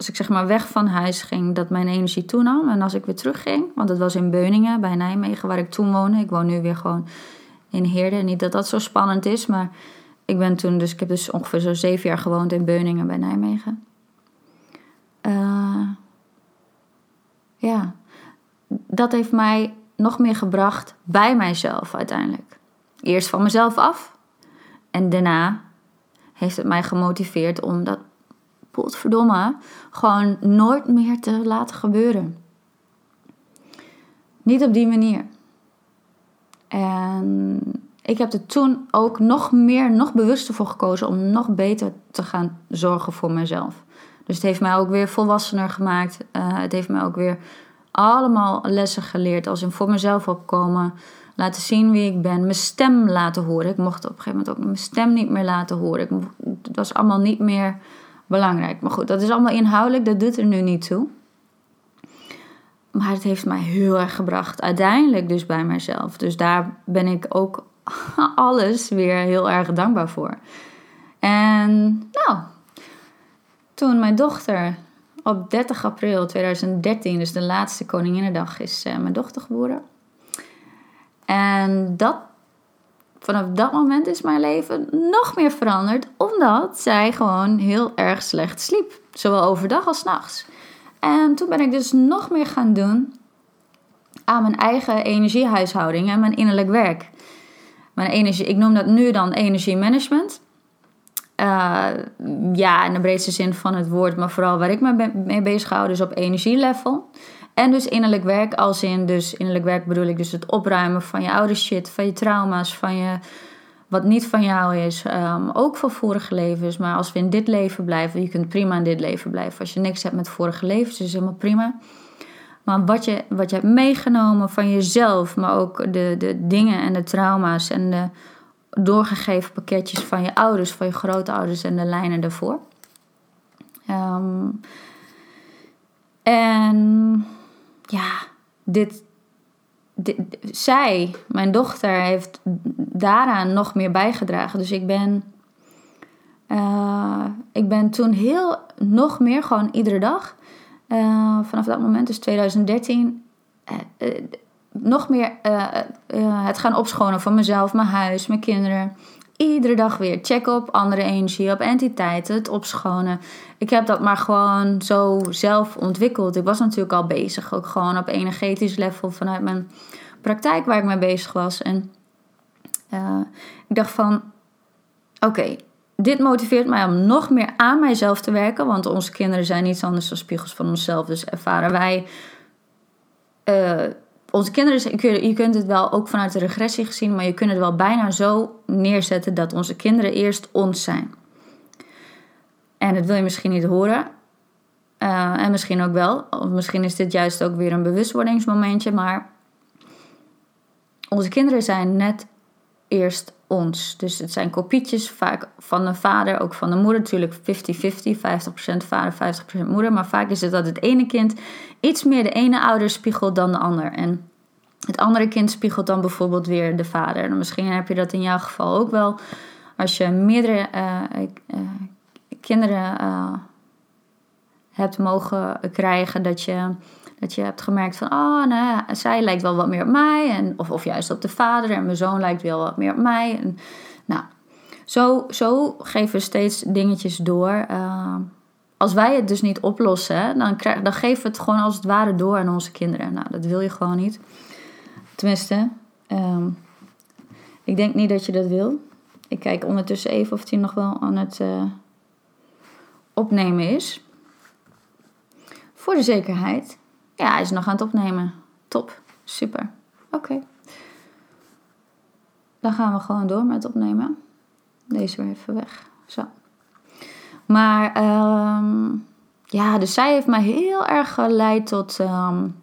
A: als ik zeg maar weg van huis ging, dat mijn energie toenam. En als ik weer terugging, want het was in Beuningen bij Nijmegen waar ik toen woonde. Ik woon nu weer gewoon in Heerde. Niet dat dat zo spannend is, maar ik ben toen, dus ik heb dus ongeveer zo zeven jaar gewoond in Beuningen bij Nijmegen. Uh, ja, dat heeft mij nog meer gebracht bij mijzelf uiteindelijk. Eerst van mezelf af en daarna heeft het mij gemotiveerd om dat potverdomme gewoon nooit meer te laten gebeuren. Niet op die manier. En ik heb er toen ook nog meer, nog bewuster voor gekozen om nog beter te gaan zorgen voor mezelf. Dus het heeft mij ook weer volwassener gemaakt. Uh, het heeft mij ook weer allemaal lessen geleerd. Als in voor mezelf opkomen. laten zien wie ik ben, mijn stem laten horen. Ik mocht op een gegeven moment ook mijn stem niet meer laten horen. Ik het was allemaal niet meer belangrijk. Maar goed, dat is allemaal inhoudelijk, dat doet er nu niet toe. Maar het heeft mij heel erg gebracht, uiteindelijk dus bij mezelf. Dus daar ben ik ook *laughs* alles weer heel erg dankbaar voor. En nou, toen mijn dochter op 30 april 2013, dus de laatste Koninginnedag, is uh, mijn dochter geboren. En dat, vanaf dat moment is mijn leven nog meer veranderd, omdat zij gewoon heel erg slecht sliep. Zowel overdag als nachts. En toen ben ik dus nog meer gaan doen aan mijn eigen energiehuishouding en mijn innerlijk werk. Mijn energie, ik noem dat nu dan energiemanagement. Uh, ja, in de breedste zin van het woord, maar vooral waar ik me mee bezig hou, dus op energielevel. En dus innerlijk werk, als in, dus innerlijk werk bedoel ik dus het opruimen van je oude shit, van je trauma's, van je wat niet van jou is. Um, ook van vorige levens. Maar als we in dit leven blijven, je kunt prima in dit leven blijven. Als je niks hebt met vorige levens, is helemaal prima. Maar wat je, wat je hebt meegenomen van jezelf, maar ook de, de dingen en de trauma's en de doorgegeven pakketjes van je ouders, van je grootouders en de lijnen daarvoor. Um, en ja, dit, zij, mijn dochter, heeft daaraan nog meer bijgedragen. Dus ik ben, uh, ik ben toen heel, nog meer, gewoon iedere dag, uh, vanaf dat moment, dus 2013, uh, nog meer het gaan opschonen van mezelf, mijn huis, mijn kinderen. Iedere dag weer checken op andere energie, op entiteiten, het opschonen. Ik heb dat maar gewoon zo zelf ontwikkeld. Ik was natuurlijk al bezig, ook gewoon op energetisch level vanuit mijn praktijk waar ik mee bezig was. En uh, ik dacht van, oké, dit motiveert mij om nog meer aan mijzelf te werken. Want onze kinderen zijn niets anders dan spiegels van onszelf. Dus ervaren wij... Uh, onze kinderen, je kunt het wel ook vanuit de regressie gezien, maar je kunt het wel bijna zo neerzetten dat onze kinderen eerst ons zijn. En dat wil je misschien niet horen. Uh, en misschien ook wel. Of misschien is dit juist ook weer een bewustwordingsmomentje. Maar onze kinderen zijn net eerst ons. Dus het zijn kopietjes vaak van de vader, ook van de moeder. Natuurlijk 50-50, 50%, vader, 50% moeder. Maar vaak is het dat het ene kind iets meer de ene ouder spiegelt dan de ander. En het andere kind spiegelt dan bijvoorbeeld weer de vader. En misschien heb je dat in jouw geval ook wel. Als je meerdere uh, uh, kinderen uh, hebt mogen krijgen, dat je, dat je hebt gemerkt van, oh, nou, zij lijkt wel wat meer op mij, en, of, of juist op de vader, en mijn zoon lijkt wel wat meer op mij. En, nou, zo, zo geven we steeds dingetjes door. Als wij het dus niet oplossen, dan, krijg, dan geven we het gewoon als het ware door aan onze kinderen. Nou, dat wil je gewoon niet. Tenminste, um, ik denk niet dat je dat wil. Ik kijk ondertussen even of hij nog wel aan het uh, opnemen is. Voor de zekerheid. Ja, hij is nog aan het opnemen. Top. Super. Oké. Dan gaan we gewoon door met opnemen. Deze weer even weg. Zo. Maar um, ja, dus zij heeft mij heel erg geleid tot um,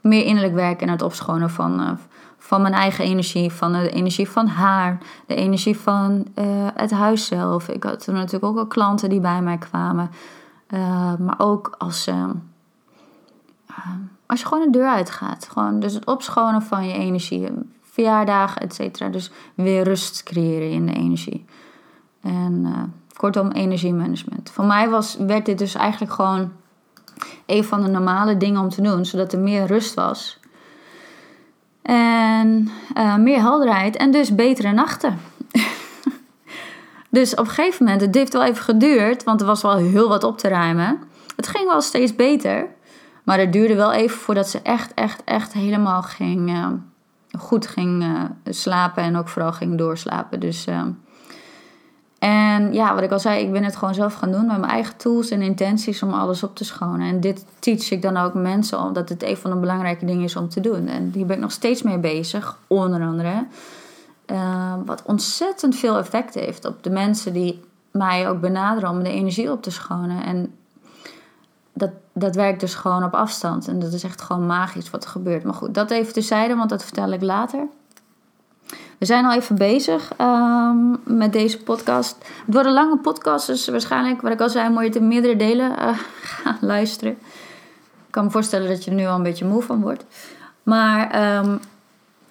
A: meer innerlijk werken en het opschonen van, uh, van mijn eigen energie, van de energie van haar, de energie van uh, het huis zelf. Ik had toen natuurlijk ook al klanten die bij mij kwamen. Uh, maar ook als, als je gewoon de deur uitgaat. Gewoon, dus het opschonen van je energie, verjaardagen, et cetera. Dus weer rust creëren in de energie. En kortom, energiemanagement. Voor mij was, werd dit dus eigenlijk gewoon een van de normale dingen om te doen, zodat er meer rust was. En uh, meer helderheid en dus betere nachten. *laughs* dus op een gegeven moment, het heeft wel even geduurd, want er was wel heel wat op te ruimen. Het ging wel steeds beter, maar het duurde wel even voordat ze echt, echt, echt helemaal ging, uh, goed ging slapen en ook vooral ging doorslapen. Dus en ja, wat ik al zei, ik ben het gewoon zelf gaan doen met mijn eigen tools en intenties om alles op te schonen. En dit teach ik dan ook mensen, omdat het een van de belangrijke dingen is om te doen. En hier ben ik nog steeds mee bezig, onder andere. Uh, wat ontzettend veel effect heeft op de mensen die mij ook benaderen om de energie op te schonen. En dat, dat werkt dus gewoon op afstand. En dat is echt gewoon magisch wat er gebeurt. Maar goed, dat even tezijde, want dat vertel ik later. We zijn al even bezig ehm, met deze podcast. Het wordt een lange podcast, dus waarschijnlijk, wat ik al zei, moet je het in meerdere delen uh, *laughs* gaan luisteren. Ik kan me voorstellen dat je er nu al een beetje moe van wordt. Maar ehm,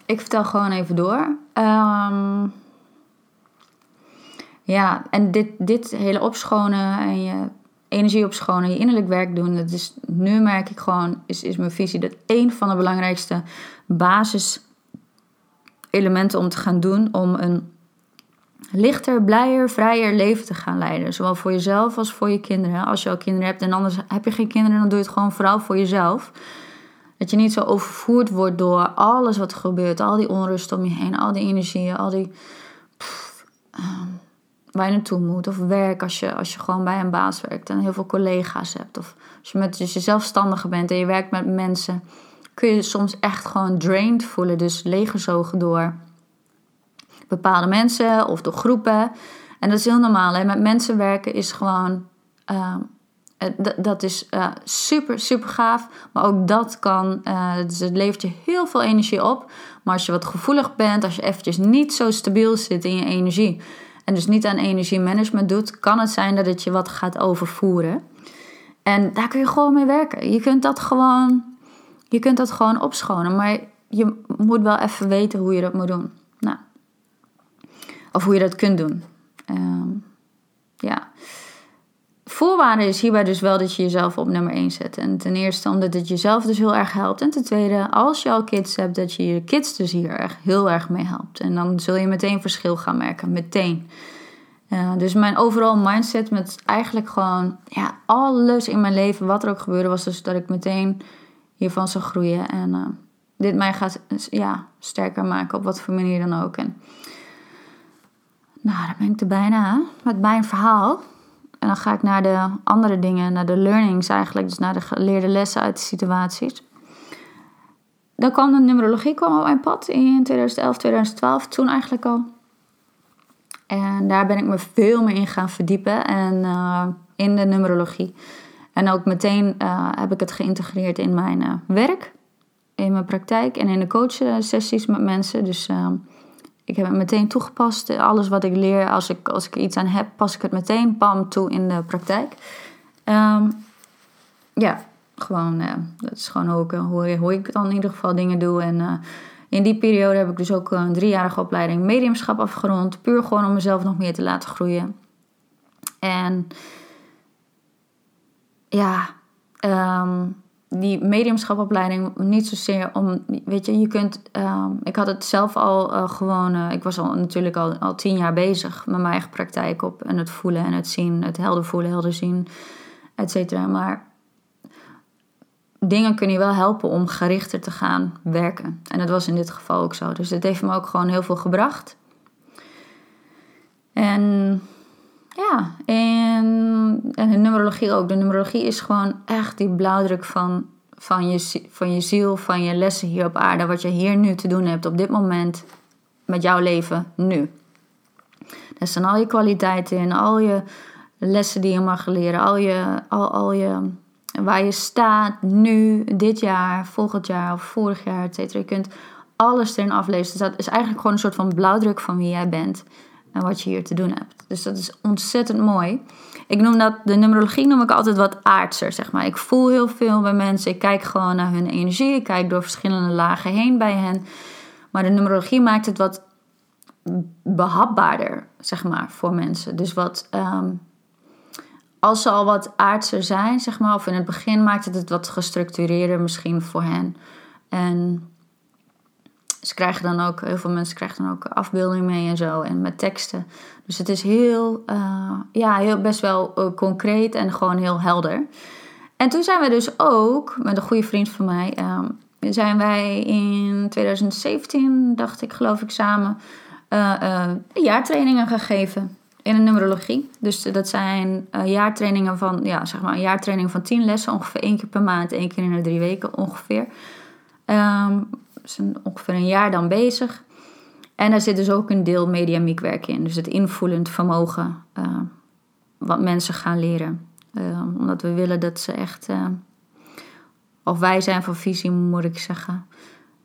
A: ik vertel gewoon even door. Um, ja, en dit, dit hele opschonen en je energie opschonen, je innerlijk werk doen. Dat is, nu merk ik gewoon, is, is mijn visie dat een van de belangrijkste basiselementen om te gaan doen om een lichter, blijer, vrijer leven te gaan leiden. Zowel voor jezelf als voor je kinderen. Als je al kinderen hebt en anders heb je geen kinderen, dan doe je het gewoon vooral voor jezelf. Dat je niet zo overvoerd wordt door alles wat er gebeurt, al die onrust om je heen, al die energieën, al die. Ehm, waar je naartoe moet. Of werk als je, als je gewoon bij een baas werkt en heel veel collega's hebt. Of als je, met, als je zelfstandige bent en je werkt met mensen. Kun je soms echt gewoon drained voelen. Dus leeggezogen door bepaalde mensen of door groepen. En dat is heel normaal. Hè? Met mensen werken is gewoon. Uh, dat is uh, super, super gaaf. Maar ook dat kan. Uh, dus het levert je heel veel energie op. Maar als je wat gevoelig bent, als je eventjes niet zo stabiel zit in je energie en dus niet aan energiemanagement doet, kan het zijn dat het je wat gaat overvoeren. En daar kun je gewoon mee werken. Je kunt dat gewoon, je kunt dat gewoon opschonen, maar je moet wel even weten hoe je dat moet doen. Nou, of hoe je dat kunt doen. Um, ja. Voorwaarde is hierbij dus wel dat je jezelf op nummer 1 zet. En ten eerste omdat het jezelf dus heel erg helpt. En ten tweede, als je al kids hebt, dat je je kids dus hier echt heel erg mee helpt. En dan zul je meteen verschil gaan merken. Meteen. Dus mijn overal mindset met eigenlijk gewoon ja, alles in mijn leven, wat er ook gebeurde, was dus dat ik meteen hiervan zou groeien. En uh, dit mij gaat ja, sterker maken op wat voor manier dan ook. En, nou, dan ben ik er bijna met mijn verhaal. En dan ga ik naar de andere dingen, naar de learnings eigenlijk, dus naar de geleerde lessen uit de situaties. Dan kwam de numerologie kwam op mijn pad in 2011, 2012, toen eigenlijk al. En daar ben ik me veel meer in gaan verdiepen en uh, in de numerologie. En ook meteen uh, heb ik het geïntegreerd in mijn uh, werk, in mijn praktijk en in de coachsessies met mensen. Dus ik heb het meteen toegepast. Alles wat ik leer, als ik, als ik iets aan heb, pas ik het meteen pam toe in de praktijk. Um, ja, gewoon, dat is gewoon ook hoe, hoe ik dan in ieder geval dingen doe. En in die periode heb ik dus ook een driejarige opleiding mediumschap afgerond. Puur gewoon om mezelf nog meer te laten groeien. En ja, um, die mediumschapopleiding niet zozeer om, weet je, je kunt, uh, ik had het zelf al uh, gewoon, uh, ik was al natuurlijk al, al tien jaar bezig met mijn eigen praktijk op en het voelen en het zien, het helder voelen, helder zien, et cetera. Maar dingen kunnen je wel helpen om gerichter te gaan werken. En dat was in dit geval ook zo. Dus het heeft me ook gewoon heel veel gebracht. En ja, en, de numerologie ook. De numerologie is gewoon echt die blauwdruk van, van, je, van je ziel, van je lessen hier op aarde. Wat je hier nu te doen hebt op dit moment met jouw leven nu. Daar staan al je kwaliteiten in, al je lessen die je mag leren, al je, al, al je waar je staat nu, dit jaar, volgend jaar of vorig jaar, et cetera. Je kunt alles erin aflezen. Dus dat is eigenlijk gewoon een soort van blauwdruk van wie jij bent en wat je hier te doen hebt. Dus dat is ontzettend mooi. Ik noem dat, de numerologie noem ik altijd wat aardser, zeg maar. Ik voel heel veel bij mensen. Ik kijk gewoon naar hun energie. Ik kijk door verschillende lagen heen bij hen. Maar de numerologie maakt het wat behapbaarder, zeg maar, voor mensen. Dus wat, ehm, als ze al wat aardser zijn, zeg maar, of in het begin maakt het het wat gestructureerder misschien voor hen. En ze krijgen dan ook, heel veel mensen krijgen dan ook afbeeldingen mee en zo. En met teksten. Dus het is heel, uh, ja, heel best wel uh, concreet en gewoon heel helder. En toen zijn we dus ook, met een goede vriend van mij, uh, zijn wij in 2017, dacht ik geloof ik, samen jaartrainingen gaan geven in de numerologie. Dus dat zijn jaartrainingen van, ja, zeg maar een jaartraining van tien lessen, ongeveer één keer per maand, één keer in de drie weken ongeveer. Um, zijn ongeveer een jaar dan bezig. En daar zit dus ook een deel mediamiek werk in. Dus het invoelend vermogen uh, wat mensen gaan leren. Ehm, omdat we willen dat ze echt, uh, of wij zijn van visie moet ik zeggen,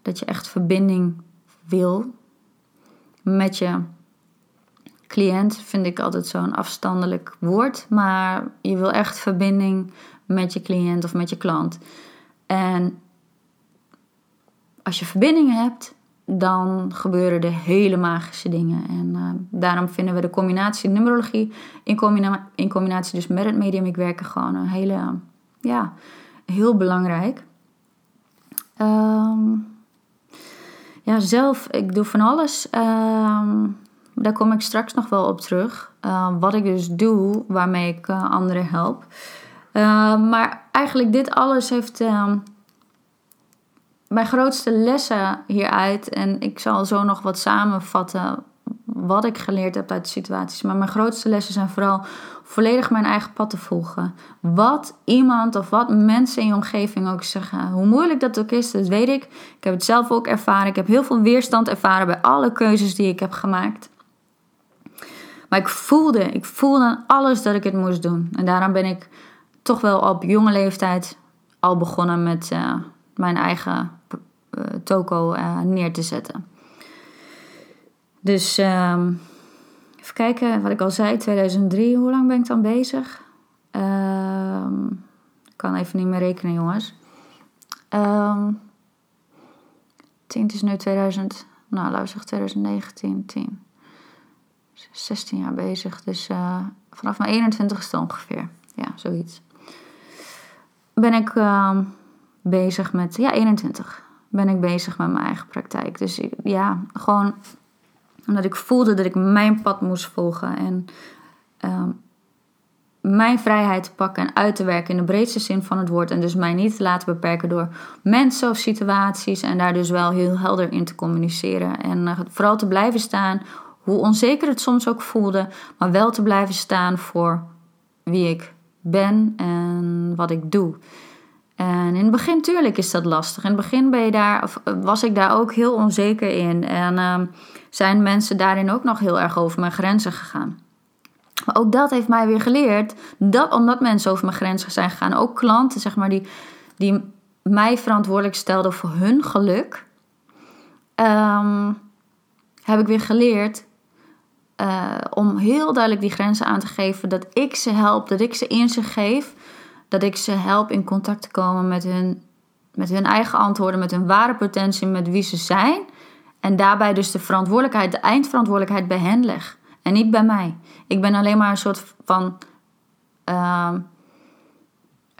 A: dat je echt verbinding wil met je cliënt. Vind ik altijd zo'n afstandelijk woord, maar je wil echt verbinding met je cliënt of met je klant. En als je verbinding hebt, dan gebeuren er hele magische dingen. En uh, daarom vinden we de combinatie numerologie in, combina in combinatie dus met het medium werken gewoon een hele, ja, heel belangrijk. Um, ja, zelf, ik doe van alles. Um, daar kom ik straks nog wel op terug. Uh, wat ik dus doe, waarmee ik uh, anderen help. Uh, maar eigenlijk dit alles heeft mijn grootste lessen hieruit, en ik zal zo nog wat samenvatten wat ik geleerd heb uit de situaties. Maar mijn grootste lessen zijn vooral volledig mijn eigen pad te volgen. Wat iemand of wat mensen in je omgeving ook zeggen. Hoe moeilijk dat ook is, dat weet ik. Ik heb het zelf ook ervaren. Ik heb heel veel weerstand ervaren bij alle keuzes die ik heb gemaakt. Maar ik voelde, ik voelde aan alles dat ik het moest doen. En daarom ben ik toch wel op jonge leeftijd al begonnen met uh, mijn eigen uh, toko uh, neer te zetten. Dus um, even kijken, wat ik al zei, 2003, hoe lang ben ik dan bezig? Um, ik kan even niet meer rekenen, jongens. Um, 10, het is nu 2000, nou zeggen 2019, 10. 16 jaar bezig, dus uh, vanaf mijn 21ste ongeveer. Ja, zoiets. Ben ik bezig met, ja, 21 ben ik bezig met mijn eigen praktijk. Dus ja, gewoon omdat ik voelde dat ik mijn pad moest volgen en uh, mijn vrijheid te pakken en uit te werken in de breedste zin van het woord. En dus mij niet te laten beperken door mensen of situaties. En daar dus wel heel helder in te communiceren. En uh, vooral te blijven staan, hoe onzeker het soms ook voelde, maar wel te blijven staan voor wie ik ben en wat ik doe. En in het begin, tuurlijk, is dat lastig. In het begin ben je daar, of was ik daar ook heel onzeker in. En uh, zijn mensen daarin ook nog heel erg over mijn grenzen gegaan. Maar ook dat heeft mij weer geleerd dat omdat mensen over mijn grenzen zijn gegaan, ook klanten, zeg maar, die, die mij verantwoordelijk stelden voor hun geluk, um, heb ik weer geleerd uh, om heel duidelijk die grenzen aan te geven. Dat ik ze help, dat ik ze inzicht geef dat ik ze help in contact te komen met hun, met hun eigen antwoorden, met hun ware potentie, met wie ze zijn. En daarbij dus de verantwoordelijkheid, de eindverantwoordelijkheid bij hen leg. En niet bij mij. Ik ben alleen maar een soort van uh,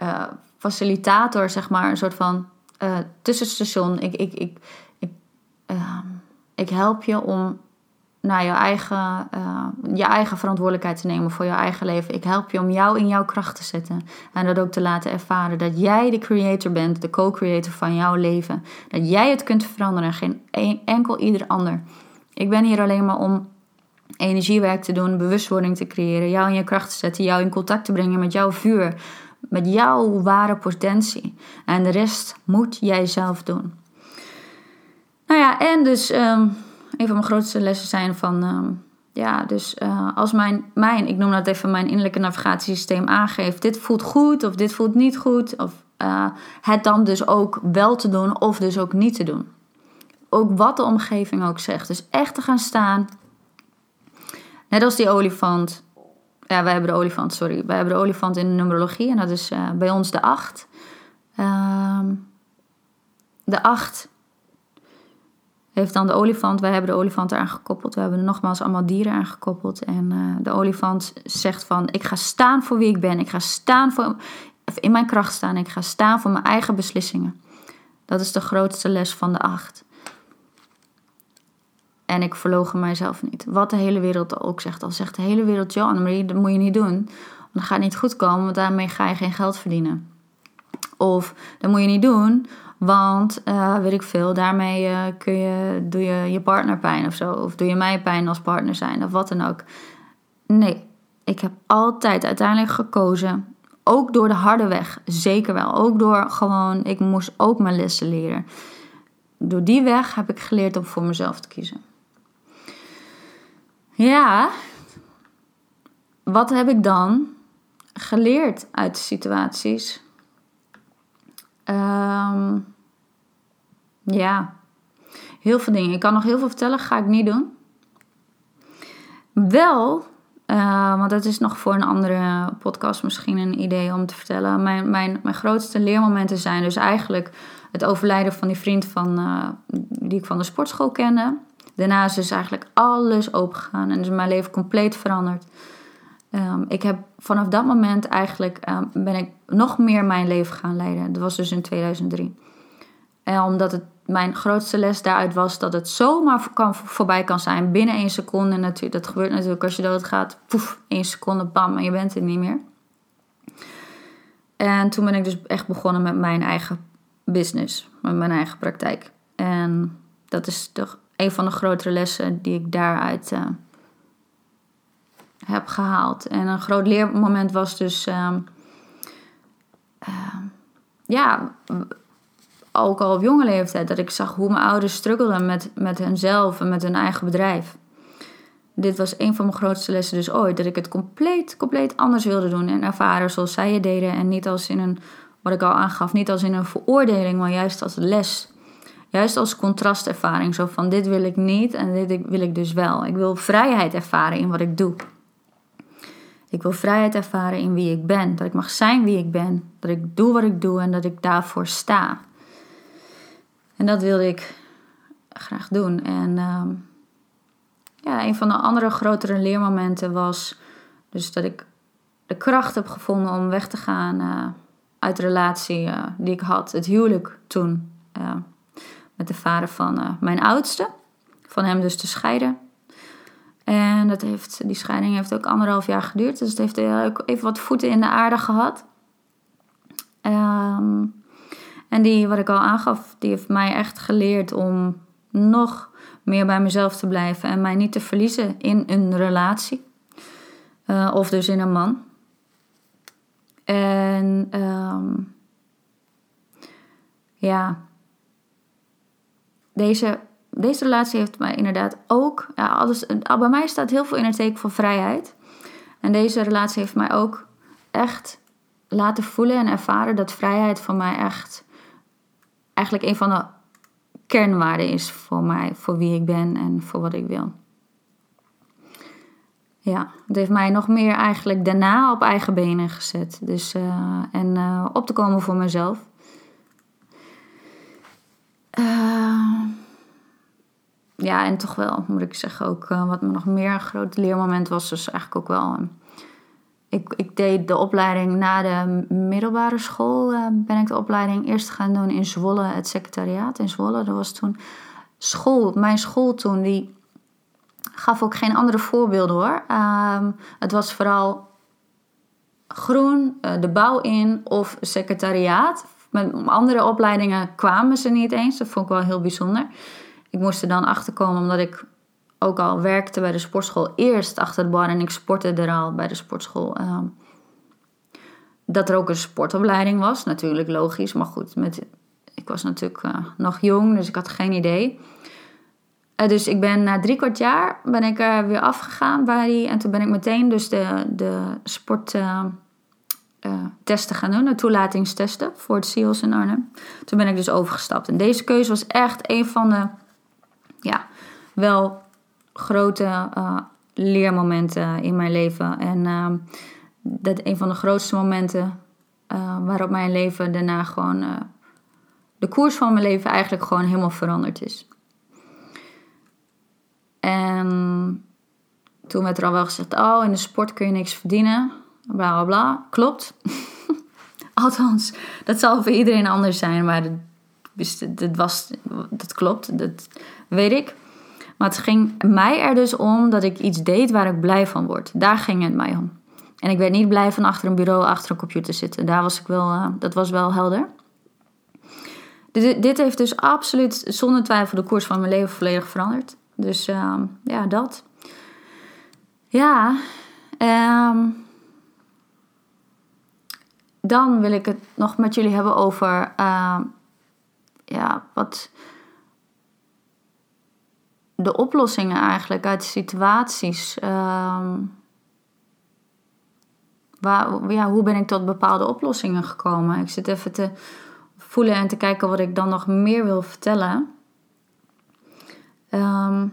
A: uh, facilitator, zeg maar. Een soort van uh, tussenstation. Ik, ik, ik, ik, ehm, ik help je om naar je eigen, uh, je eigen verantwoordelijkheid te nemen voor je eigen leven. Ik help je om jou in jouw kracht te zetten. En dat ook te laten ervaren. Dat jij de creator bent, de co-creator van jouw leven. Dat jij het kunt veranderen, geen enkel ieder ander. Ik ben hier alleen maar om energiewerk te doen, bewustwording te creëren, jou in je kracht te zetten, jou in contact te brengen met jouw vuur, met jouw ware potentie. En de rest moet jij zelf doen. Nou ja, en dus. Um, een van mijn grootste lessen zijn van, uh, ja, dus uh, als mijn, mijn, ik noem dat even mijn innerlijke navigatiesysteem aangeeft, dit voelt goed of dit voelt niet goed, of uh, het dan dus ook wel te doen of dus ook niet te doen. Ook wat de omgeving ook zegt. Dus echt te gaan staan. Net als die olifant. Ja, wij hebben de olifant, sorry. Wij hebben de olifant in de numerologie en dat is bij ons de acht. Ehm, de acht heeft dan de olifant, wij hebben de olifant eraan gekoppeld. We hebben nogmaals allemaal dieren aan gekoppeld. En uh, de olifant zegt van, ik ga staan voor wie ik ben. Ik ga staan voor, in mijn kracht staan. Ik ga staan voor mijn eigen beslissingen. Dat is de grootste les van de acht. En ik verlogen mijzelf niet. Wat de hele wereld ook zegt. Al zegt de hele wereld, joh Annemarie, dat moet je niet doen. Want dat gaat niet goed komen, want daarmee ga je geen geld verdienen. Of dat moet je niet doen, want, uh, weet ik veel, daarmee uh, kun je, doe je je partner pijn of zo. Of doe je mij pijn als partner zijn of wat dan ook. Nee, ik heb altijd uiteindelijk gekozen. Ook door de harde weg, zeker wel. Ook door gewoon, ik moest ook mijn lessen leren. Door die weg heb ik geleerd om voor mezelf te kiezen. Ja, wat heb ik dan geleerd uit de situaties? Ehm, ja, heel veel dingen. Ik kan nog heel veel vertellen, ga ik niet doen. Wel, uh, want dat is nog voor een andere podcast misschien een idee om te vertellen. Mijn, mijn, mijn grootste leermomenten zijn dus eigenlijk het overlijden van die vriend van, uh, die ik van de sportschool kende. Daarna is dus eigenlijk alles opengegaan en is mijn leven compleet veranderd. Um, ik heb vanaf dat moment eigenlijk um, ben ik nog meer mijn leven gaan leiden. Dat was dus in 2003. En omdat het mijn grootste les daaruit was dat het zomaar kan, voorbij kan zijn binnen één seconde. Natuurlijk, dat gebeurt natuurlijk als je doodgaat. Poef, één seconde, bam, en je bent er niet meer. En toen ben ik dus echt begonnen met mijn eigen business, met mijn eigen praktijk. En dat is toch een van de grotere lessen die ik daaruit uh, heb gehaald. En een groot leermoment was dus. Uh, uh, ja, ook al op jonge leeftijd, dat ik zag hoe mijn ouders struggelden met, met hunzelf en met hun eigen bedrijf. Dit was een van mijn grootste lessen dus ooit. Dat ik het compleet, compleet anders wilde doen en ervaren zoals zij het deden. En niet als in een, wat ik al aangaf, niet als in een veroordeling, maar juist als les. Juist als contrastervaring. Zo van dit wil ik niet en dit wil ik dus wel. Ik wil vrijheid ervaren in wat ik doe. Ik wil vrijheid ervaren in wie ik ben. Dat ik mag zijn wie ik ben. Dat ik doe wat ik doe en dat ik daarvoor sta. En dat wilde ik graag doen. En uh, ja, een van de andere grotere leermomenten was dus dat ik de kracht heb gevonden om weg te gaan uh, uit de relatie uh, die ik had, het huwelijk toen, uh, met de vader van mijn oudste. Van hem dus te scheiden. En dat heeft, die scheiding heeft ook anderhalf jaar geduurd. Dus het heeft ook even wat voeten in de aarde gehad. Um, en die, wat ik al aangaf, die heeft mij echt geleerd om nog meer bij mezelf te blijven en mij niet te verliezen in een relatie. Uh, of dus in een man. En um, ja, deze, deze relatie heeft mij inderdaad ook. Ja, alles, bij mij staat heel veel in het teken van vrijheid. En deze relatie heeft mij ook echt laten voelen en ervaren dat vrijheid voor mij echt eigenlijk een van de kernwaarden is voor mij, voor wie ik ben en voor wat ik wil. Ja, het heeft mij nog meer eigenlijk daarna op eigen benen gezet. Dus, uh, en uh, op te komen voor mezelf. Uh, ja, en toch wel, moet ik zeggen, ook wat me nog meer een groot leermoment was, dus eigenlijk ook wel ik, ik deed de opleiding na de middelbare school. Uh, ben ik de opleiding eerst gaan doen in Zwolle, het secretariaat in Zwolle. Dat was toen school. Mijn school toen, die gaf ook geen andere voorbeelden hoor. Um, het was vooral groen, uh, de bouw in of secretariaat. Met andere opleidingen kwamen ze niet eens. Dat vond ik wel heel bijzonder. Ik moest er dan achter komen omdat ik ook al werkte bij de sportschool eerst achter de bar en ik sportte er al bij de sportschool. Ehm, dat er ook een sportopleiding was, natuurlijk logisch, maar goed, met, ik was natuurlijk uh, nog jong, dus ik had geen idee. Uh, dus ik ben na drie kwart jaar ben ik er weer afgegaan bij die en toen ben ik meteen dus de, de sporttesten uh, gaan doen, de toelatingstesten voor het SEALS in Arnhem. Toen ben ik dus overgestapt en deze keuze was echt een van de, ja, wel grote uh, leermomenten in mijn leven. En uh, dat een van de grootste momenten uh, waarop mijn leven daarna gewoon. Eh, de koers van mijn leven eigenlijk gewoon helemaal veranderd is. En toen werd er al wel gezegd: Oh, in de sport kun je niks verdienen. Bla bla bla. Klopt. *laughs* Althans, dat zal voor iedereen anders zijn, maar dat, dat, was, dat klopt, dat weet ik. Maar het ging mij er dus om dat ik iets deed waar ik blij van word. Daar ging het mij om. En ik werd niet blij van achter een bureau, achter een computer zitten. Daar was ik wel, uh, dat was wel helder. Dit, dit, heeft dus absoluut zonder twijfel de koers van mijn leven volledig veranderd. Dus uh, ja, dat. Ja, um, dan wil ik het nog met jullie hebben over uh, ja, wat de oplossingen eigenlijk uit situaties. Um, waar, ja, hoe ben ik tot bepaalde oplossingen gekomen? Ik zit even te voelen en te kijken wat ik dan nog meer wil vertellen. Ehm,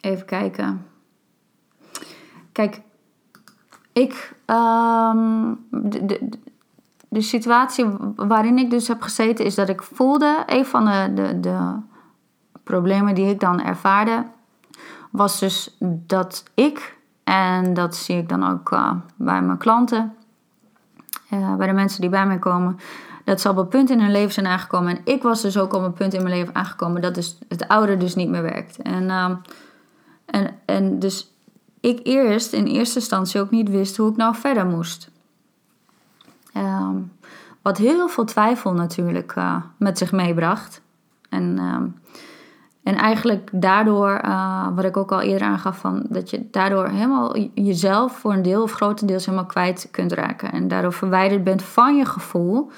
A: even kijken. Kijk, ik. Ehm, de, de, de, situatie waarin ik dus heb gezeten is dat ik voelde. Een van de, de, de problemen die ik dan ervaarde. Was dus dat ik, en dat zie ik dan ook uh, bij mijn klanten, uh, bij de mensen die bij mij komen, dat ze op een punt in hun leven zijn aangekomen. En ik was dus ook op een punt in mijn leven aangekomen dat dus het oude dus niet meer werkt. En, uh, en, en dus ik eerst in eerste instantie ook niet wist hoe ik nou verder moest. Um, wat heel veel twijfel natuurlijk uh, met zich meebracht. En, um, en eigenlijk daardoor, uh, wat ik ook al eerder aangaf, van, dat je daardoor helemaal jezelf voor een deel of grotendeels helemaal kwijt kunt raken. En daardoor verwijderd bent van je gevoel.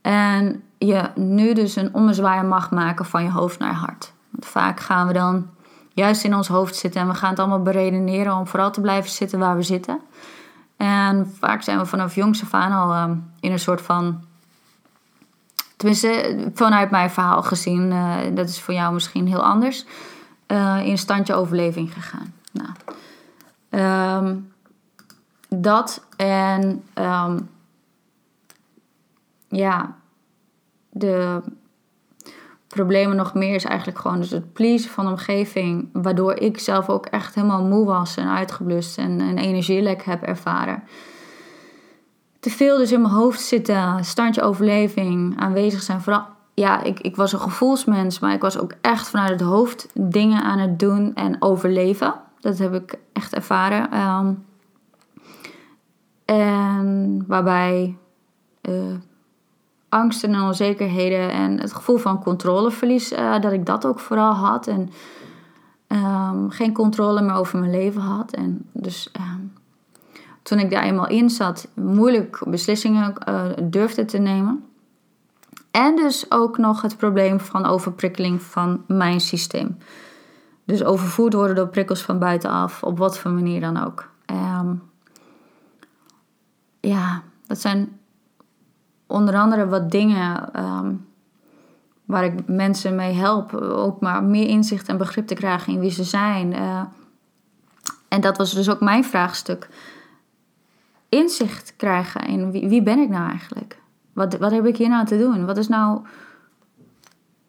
A: En je nu dus een ommezwaai mag maken van je hoofd naar hart. Want vaak gaan we dan juist in ons hoofd zitten en we gaan het allemaal beredeneren om vooral te blijven zitten waar we zitten. En vaak zijn we vanaf jongs af aan al um, in een soort van. Tenminste, vanuit mijn verhaal gezien, uh, dat is voor jou misschien heel anders. Uh, in standje overleving gegaan. Nou, um, dat en um, ja, de problemen nog meer is eigenlijk gewoon dus het pleasen van omgeving. Waardoor ik zelf ook echt helemaal moe was en uitgeblust en een energielek heb ervaren. Te veel dus in mijn hoofd zitten, standje overleving, aanwezig zijn. Vooral, ja, ik, ik was een gevoelsmens, maar ik was ook echt vanuit het hoofd dingen aan het doen en overleven. Dat heb ik echt ervaren. Um, en waarbij uh, angsten en onzekerheden en het gevoel van controleverlies, uh, dat ik dat ook vooral had. En um, geen controle meer over mijn leven had. En dus um, toen ik daar eenmaal in zat, moeilijk beslissingen uh, durfde te nemen. En dus ook nog het probleem van overprikkeling van mijn systeem. Dus overvoerd worden door prikkels van buitenaf, op wat voor manier dan ook. Um, ja, dat zijn onder andere wat dingen um, waar ik mensen mee help. Ook maar meer inzicht en begrip te krijgen in wie ze zijn. Uh, en dat was dus ook mijn vraagstuk. Inzicht krijgen in wie, wie ben ik nou eigenlijk? Wat, wat heb ik hier nou te doen? Wat is nou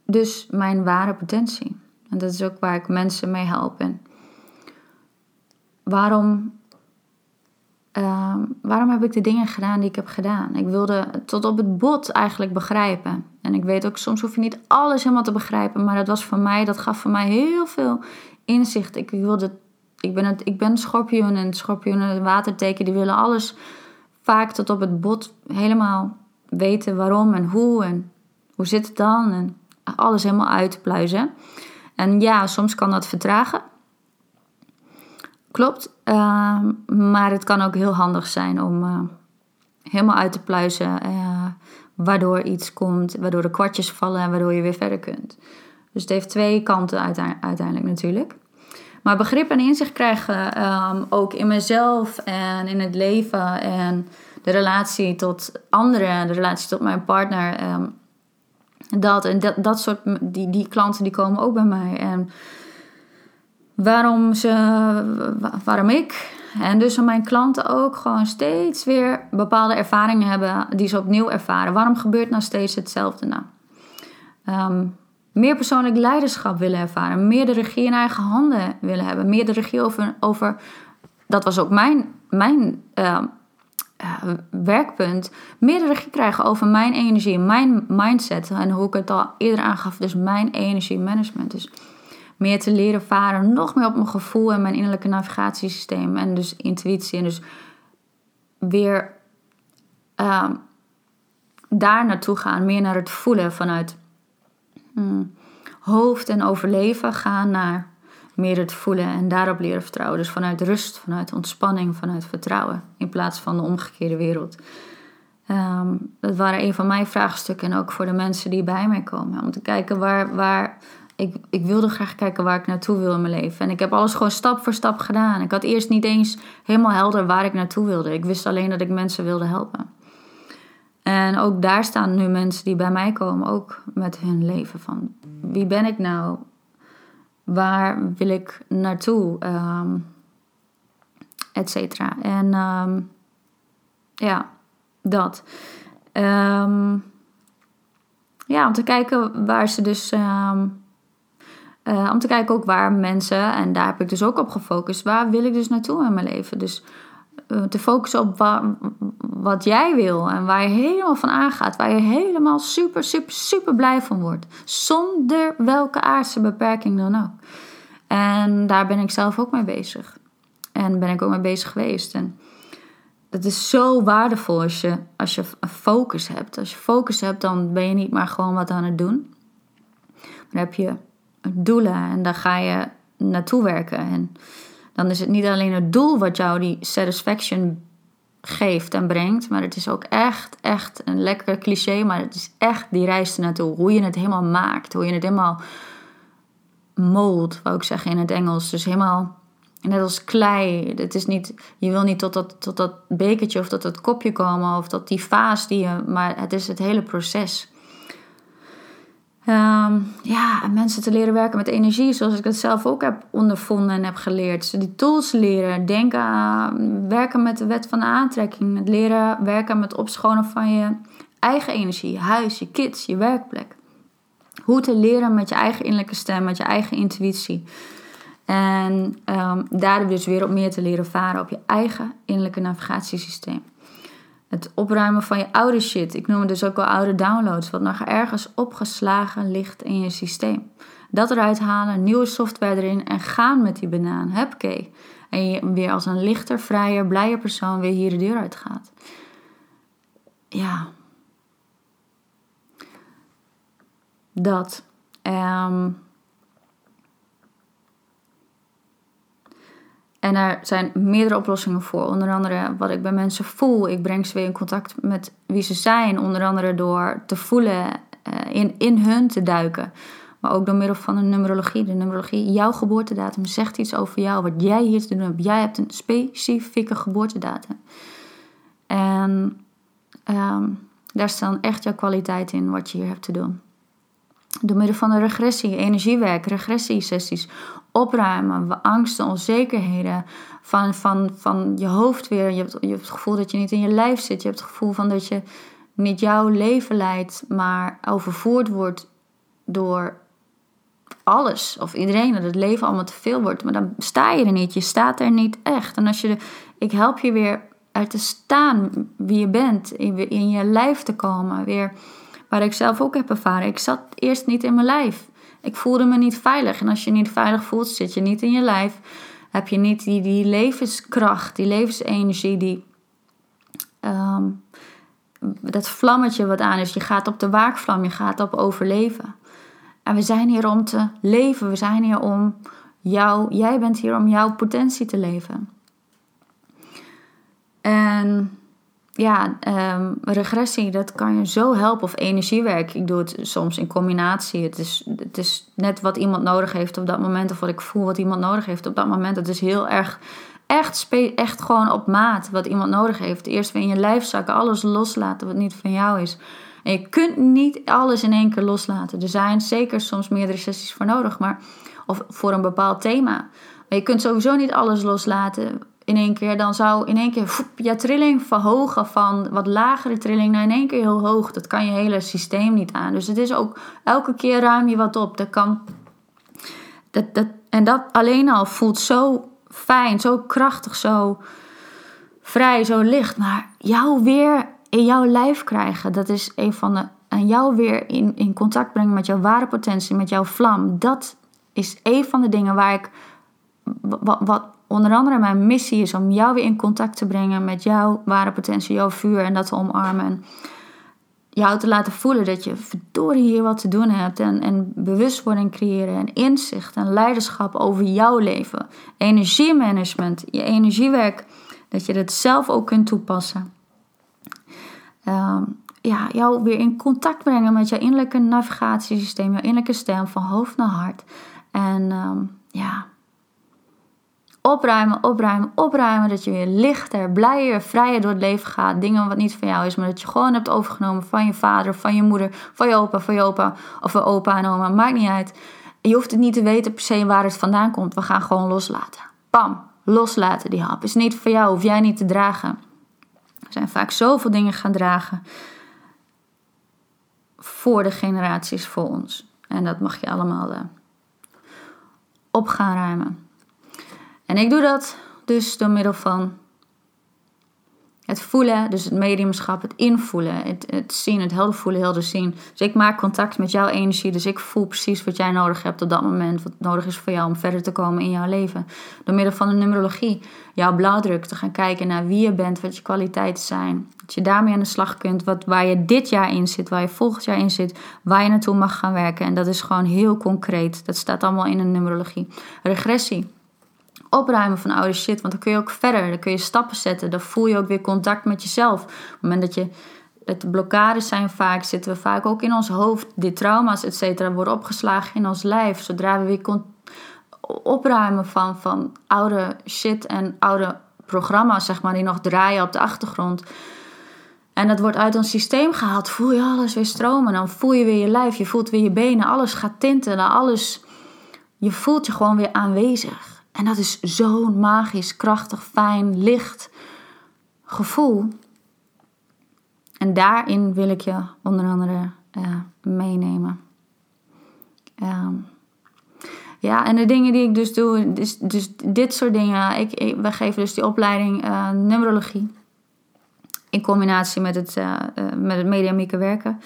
A: dus mijn ware potentie? En dat is ook waar ik mensen mee help. En waarom uh, waarom heb ik de dingen gedaan die ik heb gedaan? Ik wilde tot op het bot eigenlijk begrijpen. En ik weet ook, soms hoef je niet alles helemaal te begrijpen. Maar dat was voor mij, dat gaf voor mij heel veel inzicht. Ik wilde, ik ben, het, ik ben schorpioen en schorpioenen, waterteken, die willen alles vaak tot op het bot helemaal weten waarom en hoe en hoe zit het dan. En alles helemaal uitpluizen. En ja, soms kan dat vertragen. Klopt, uh, maar het kan ook heel handig zijn om uh, helemaal uit te pluizen, uh, waardoor iets komt, waardoor de kwartjes vallen en waardoor je weer verder kunt. Dus het heeft twee kanten uiteindelijk natuurlijk. Maar begrip en inzicht krijgen um, ook in mezelf en in het leven en de relatie tot anderen, de relatie tot mijn partner. Um, dat en dat, dat soort, die, die klanten die komen ook bij mij. En waarom, ze, waarom ik en dus mijn klanten ook gewoon steeds weer bepaalde ervaringen hebben die ze opnieuw ervaren. Waarom gebeurt nou steeds hetzelfde nou? Um, meer persoonlijk leiderschap willen ervaren, meer de regie in eigen handen willen hebben, meer de regie over, over dat was ook mijn, mijn uh, uh, werkpunt, meer de regie krijgen over mijn energie, mijn mindset en hoe ik het al eerder aangaf, dus mijn energiemanagement. Dus meer te leren varen, nog meer op mijn gevoel en mijn innerlijke navigatiesysteem en dus intuïtie. En dus weer uh, daar naartoe gaan, meer naar het voelen vanuit hmm, hoofd en overleven gaan naar meer het voelen en daarop leren vertrouwen. Dus vanuit rust, vanuit ontspanning, vanuit vertrouwen in plaats van de omgekeerde wereld. Um, dat waren een van mijn vraagstukken en ook voor de mensen die bij mij komen. Om te kijken waar, waar ik, ik wilde graag kijken waar ik naartoe wil in mijn leven. En ik heb alles gewoon stap voor stap gedaan. Ik had eerst niet eens helemaal helder waar ik naartoe wilde. Ik wist alleen dat ik mensen wilde helpen. En ook daar staan nu mensen die bij mij komen, ook met hun leven. Van wie ben ik nou? Waar wil ik naartoe? Um, et cetera. En um, ja, dat. Um, ja, om te kijken waar ze dus. Uh, om te kijken ook waar mensen, en daar heb ik dus ook op gefocust, waar wil ik dus naartoe in mijn leven? Dus uh, te focussen op wat jij wil en waar je helemaal van aangaat, waar je helemaal super, super, super blij van wordt. Zonder welke aardse beperking dan ook. En daar ben ik zelf ook mee bezig. En ben ik ook mee bezig geweest. En dat is zo waardevol als je, als je focus hebt. Als je focus hebt, dan ben je niet maar gewoon wat aan het doen. Maar dan heb je doelen en daar ga je naartoe werken. En dan is het niet alleen het doel wat jou die satisfaction geeft en brengt. Maar het is ook echt, echt een lekker cliché. Maar het is echt die reis ernaartoe. Hoe je het helemaal maakt. Hoe je het helemaal mold, wou ik zeggen in het Engels. Dus helemaal Net als klei. Het is niet, je wil niet tot dat, tot dat bekertje of tot dat kopje komen of tot die vaas die je. Maar het is het hele proces. Um, ja, mensen te leren werken met energie, zoals ik het zelf ook heb ondervonden en heb geleerd. Ze die tools leren, denken werken met de wet van de aantrekking, het leren werken met opschonen van je eigen energie, huis, je kids, je werkplek. Hoe te leren met je eigen innerlijke stem, met je eigen intuïtie. En um, daardoor dus weer op meer te leren varen op je eigen innerlijke navigatiesysteem. Het opruimen van je oude shit. Ik noem het dus ook wel oude downloads. Wat nog ergens opgeslagen ligt in je systeem. Dat eruit halen, nieuwe software erin en gaan met die banaan. Hupke. En je weer als een lichter, vrijer, blijer persoon weer hier de deur uit gaat. Ja. Dat. Um, En er zijn meerdere oplossingen voor. Onder andere wat ik bij mensen voel. Ik breng ze weer in contact met wie ze zijn. Onder andere door te voelen, uh, in, in hun te duiken. Maar ook door middel van een numerologie. De numerologie, jouw geboortedatum zegt iets over jou. Wat jij hier te doen hebt. Jij hebt een specifieke geboortedatum. En um, daar staan echt jouw kwaliteit in wat je hier hebt te doen. Door middel van de regressie, energiewerk, regressiesessies, opruimen, angsten, onzekerheden van, van, van je hoofd weer. Je hebt, je hebt het gevoel dat je niet in je lijf zit. Je hebt het gevoel van dat je niet jouw leven leidt, maar overvoerd wordt door alles of iedereen. Dat het leven allemaal te veel wordt. Maar dan sta je er niet. Je staat er niet echt. En als je, ik help je weer uit te staan wie je bent, in, in je lijf te komen, weer Waar ik zelf ook heb ervaren. Ik zat eerst niet in mijn lijf. Ik voelde me niet veilig. En als je niet veilig voelt, zit je niet in je lijf. Heb je niet die, die levenskracht, die levensenergie, die, ehm, dat vlammetje wat aan is. Je gaat op de waakvlam, je gaat op overleven. En we zijn hier om te leven. We zijn hier om jou, jij bent hier om jouw potentie te leven. En ja, um, regressie, dat kan je zo helpen. Of energiewerk. Ik doe het soms in combinatie. Het is, het is net wat iemand nodig heeft op dat moment. Of wat ik voel wat iemand nodig heeft op dat moment. Het is heel erg, echt, echt gewoon op maat wat iemand nodig heeft. Eerst weer in je lijf zakken. Alles loslaten wat niet van jou is. En je kunt niet alles in één keer loslaten. Er zijn zeker soms meerdere sessies voor nodig. Maar, of voor een bepaald thema. Maar je kunt sowieso niet alles loslaten in één keer, dan zou in één keer je trilling verhogen van wat lagere trilling naar in één keer heel hoog. Dat kan je hele systeem niet aan. Dus het is ook elke keer ruim je wat op. Dat kan. Dat, dat, en dat alleen al voelt zo fijn, zo krachtig, zo vrij, zo licht. Maar jou weer in jouw lijf krijgen, dat is een van de. En jou weer in, in contact brengen met jouw ware potentie, met jouw vlam. Dat is een van de dingen waar ik. Wat, onder andere mijn missie is om jou weer in contact te brengen met jouw ware potentie, jouw vuur en dat te omarmen. En jou te laten voelen dat je verdorie hier wat te doen hebt. En, en bewustwording creëren en inzicht en leiderschap over jouw leven. Energiemanagement, je energiewerk, dat je dat zelf ook kunt toepassen. Um, ja, jou weer in contact brengen met jouw innerlijke navigatiesysteem, jouw innerlijke stem van hoofd naar hart. En ehm, ja, opruimen, opruimen, opruimen. Dat je weer lichter, blijer, vrijer door het leven gaat. Dingen wat niet van jou is, maar dat je gewoon hebt overgenomen van je vader, van je moeder, van je opa, van je opa of van opa en oma. Maakt niet uit. Je hoeft het niet te weten per se waar het vandaan komt. We gaan gewoon loslaten. Bam, loslaten die hap. Is niet voor jou, hoef jij niet te dragen. We zijn vaak zoveel dingen gaan dragen voor de generaties voor ons. En dat mag je allemaal uh, op gaan ruimen. En ik doe dat dus door middel van het voelen, dus het mediumschap, het invoelen, het, het zien, het helder voelen, helder zien. Dus ik maak contact met jouw energie, dus ik voel precies wat jij nodig hebt op dat moment, wat nodig is voor jou om verder te komen in jouw leven. Door middel van de numerologie, jouw blauwdruk, te gaan kijken naar wie je bent, wat je kwaliteiten zijn. Dat je daarmee aan de slag kunt, wat, waar je dit jaar in zit, waar je volgend jaar in zit, waar je naartoe mag gaan werken. En dat is gewoon heel concreet. Dat staat allemaal in de numerologie. Regressie opruimen van oude shit. Want dan kun je ook verder, dan kun je stappen zetten. Dan voel je ook weer contact met jezelf. Op het moment dat je. Het blokkades zijn vaak, zitten we vaak ook in ons hoofd. Die trauma's, et cetera, worden opgeslagen in ons lijf. Zodra we weer opruimen van, van oude shit en oude programma's, zeg maar, die nog draaien op de achtergrond. En dat wordt uit ons systeem gehaald. Voel je alles weer stromen. Dan voel je weer je lijf, je voelt weer je benen. Alles gaat tintelen. Alles. Je voelt je gewoon weer aanwezig. En dat is zo'n magisch, krachtig, fijn, licht gevoel. En daarin wil ik je onder andere uh, meenemen. Ehm, ja, en de dingen die ik dus doe, dus, dus dit soort dingen. Ik, we geven dus die opleiding uh, numerologie. In combinatie met het, uh, met het werken.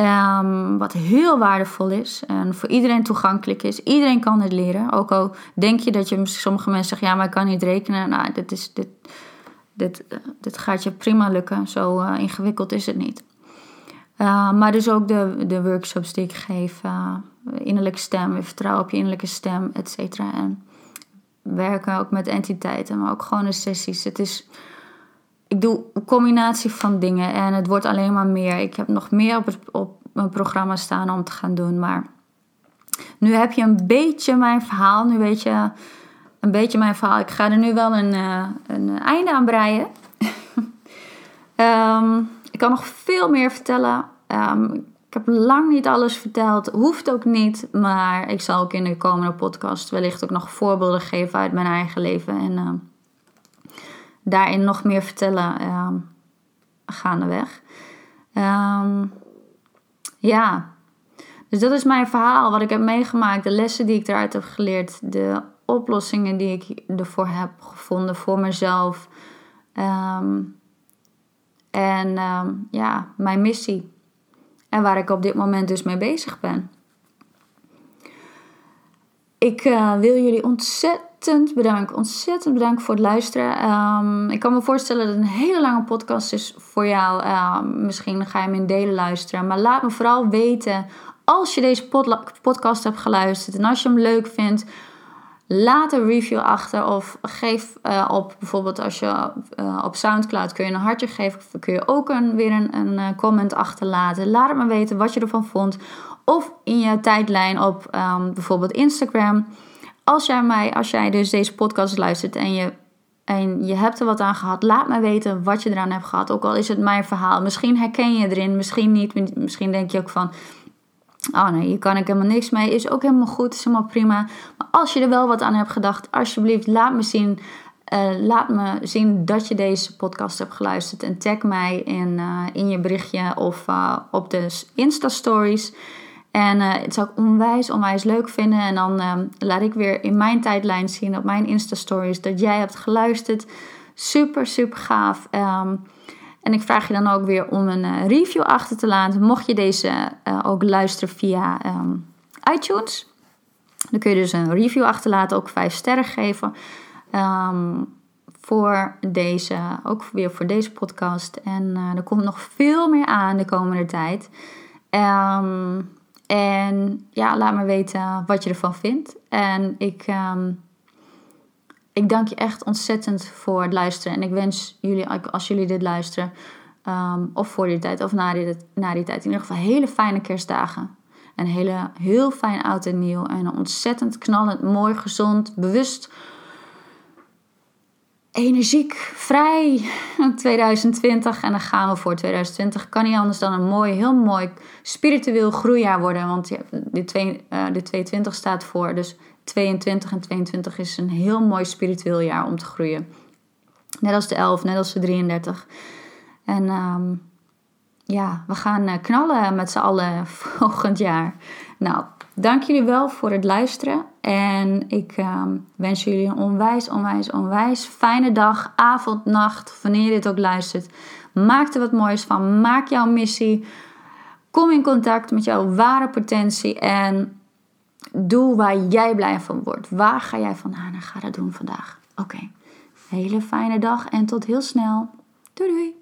A: Um, wat heel waardevol is en voor iedereen toegankelijk is. Iedereen kan het leren. Ook al denk je dat je sommige mensen zeggen: ja, maar ik kan niet rekenen. Nou, dit, is, dit, dit, uh, dit gaat je prima lukken. Zo uh, ingewikkeld is het niet. Uh, maar dus ook de, de workshops die ik geef: innerlijke stem, vertrouwen op je innerlijke stem, et cetera. En werken ook met entiteiten, maar ook gewoon de sessies. Het is ik doe een combinatie van dingen en het wordt alleen maar meer. Ik heb nog meer op, op mijn programma staan om te gaan doen. Maar nu heb je een beetje mijn verhaal. Nu weet je een beetje mijn verhaal. Ik ga er nu wel een, uh, een einde aan breien. um, *laughs* ik kan nog veel meer vertellen. Um, ik heb lang niet alles verteld. Hoeft ook niet. Maar ik zal ook in de komende podcast wellicht ook nog voorbeelden geven uit mijn eigen leven. En... Uh, daarin nog meer vertellen uh, gaandeweg. Um, ja, dus dat is mijn verhaal, wat ik heb meegemaakt, de lessen die ik eruit heb geleerd, de oplossingen die ik ervoor heb gevonden voor mezelf. Um, en um, ja, mijn missie. En waar ik op dit moment dus mee bezig ben. Ik uh, wil jullie ontzettend ontzettend bedanken. Ontzettend bedankt voor het luisteren. Ehm, ik kan me voorstellen dat het een hele lange podcast is voor jou. Um, misschien ga je hem in delen luisteren. Maar laat me vooral weten als je deze podcast hebt geluisterd en als je hem leuk vindt. Laat een review achter of geef uh, op bijvoorbeeld als je uh, op Soundcloud kun je een hartje geven, kun je ook een, weer een, een uh, comment achterlaten. Laat het me weten wat je ervan vond. Of in je tijdlijn op um, bijvoorbeeld Instagram als jij mij, als jij dus deze podcast luistert en je, en je hebt er wat aan gehad, laat me weten wat je eraan hebt gehad. Ook al is het mijn verhaal. Misschien herken je erin, misschien niet. Misschien denk je ook van. Oh nee, hier kan ik helemaal niks mee. Is ook helemaal goed, is helemaal prima. Maar als je er wel wat aan hebt gedacht, alsjeblieft, laat me zien. Uh, laat me zien dat je deze podcast hebt geluisterd. En tag mij in, uh, in je berichtje of uh, op de Insta-stories. En uh, het zou ik onwijs, onwijs leuk vinden. En dan uh, laat ik weer in mijn tijdlijn zien op mijn Insta-stories dat jij hebt geluisterd. Super, super gaaf. Um, en ik vraag je dan ook weer om een uh, review achter te laten. Mocht je deze ook luisteren via um, iTunes. Dan kun je dus een review achterlaten, ook vijf sterren geven. Voor deze, ook weer voor deze podcast. En er komt nog veel meer aan de komende tijd. Um, en ja, laat me weten wat je ervan vindt. En ik, um, ik dank je echt ontzettend voor het luisteren. En ik wens jullie, als jullie dit luisteren, Ehm, of voor die tijd of na die, na die tijd. In ieder geval hele fijne kerstdagen. Een hele, heel fijn oud en nieuw. En een ontzettend knallend, mooi, gezond, bewust, energiek, vrij 2020. En dan gaan we voor 2020. Kan niet anders dan een mooi, heel mooi spiritueel groeijaar worden. Want de, twee, uh, de 22 staat voor. Dus 22 en 22 is een heel mooi spiritueel jaar om te groeien. Net als de 11, net als de 33. En um, ja, we gaan eh, knallen met z'n allen *laughs* volgend jaar. Nou, dank jullie wel voor het luisteren. En ik um, wens jullie een onwijs, onwijs, onwijs fijne dag, avond, nacht, wanneer je dit ook luistert. Maak er wat moois van. Maak jouw missie. Kom in contact met jouw ware potentie en doe waar jij blij van wordt. Waar ga jij van aan en ga dat doen vandaag? Oké, hele fijne dag en tot heel snel. Doei doei!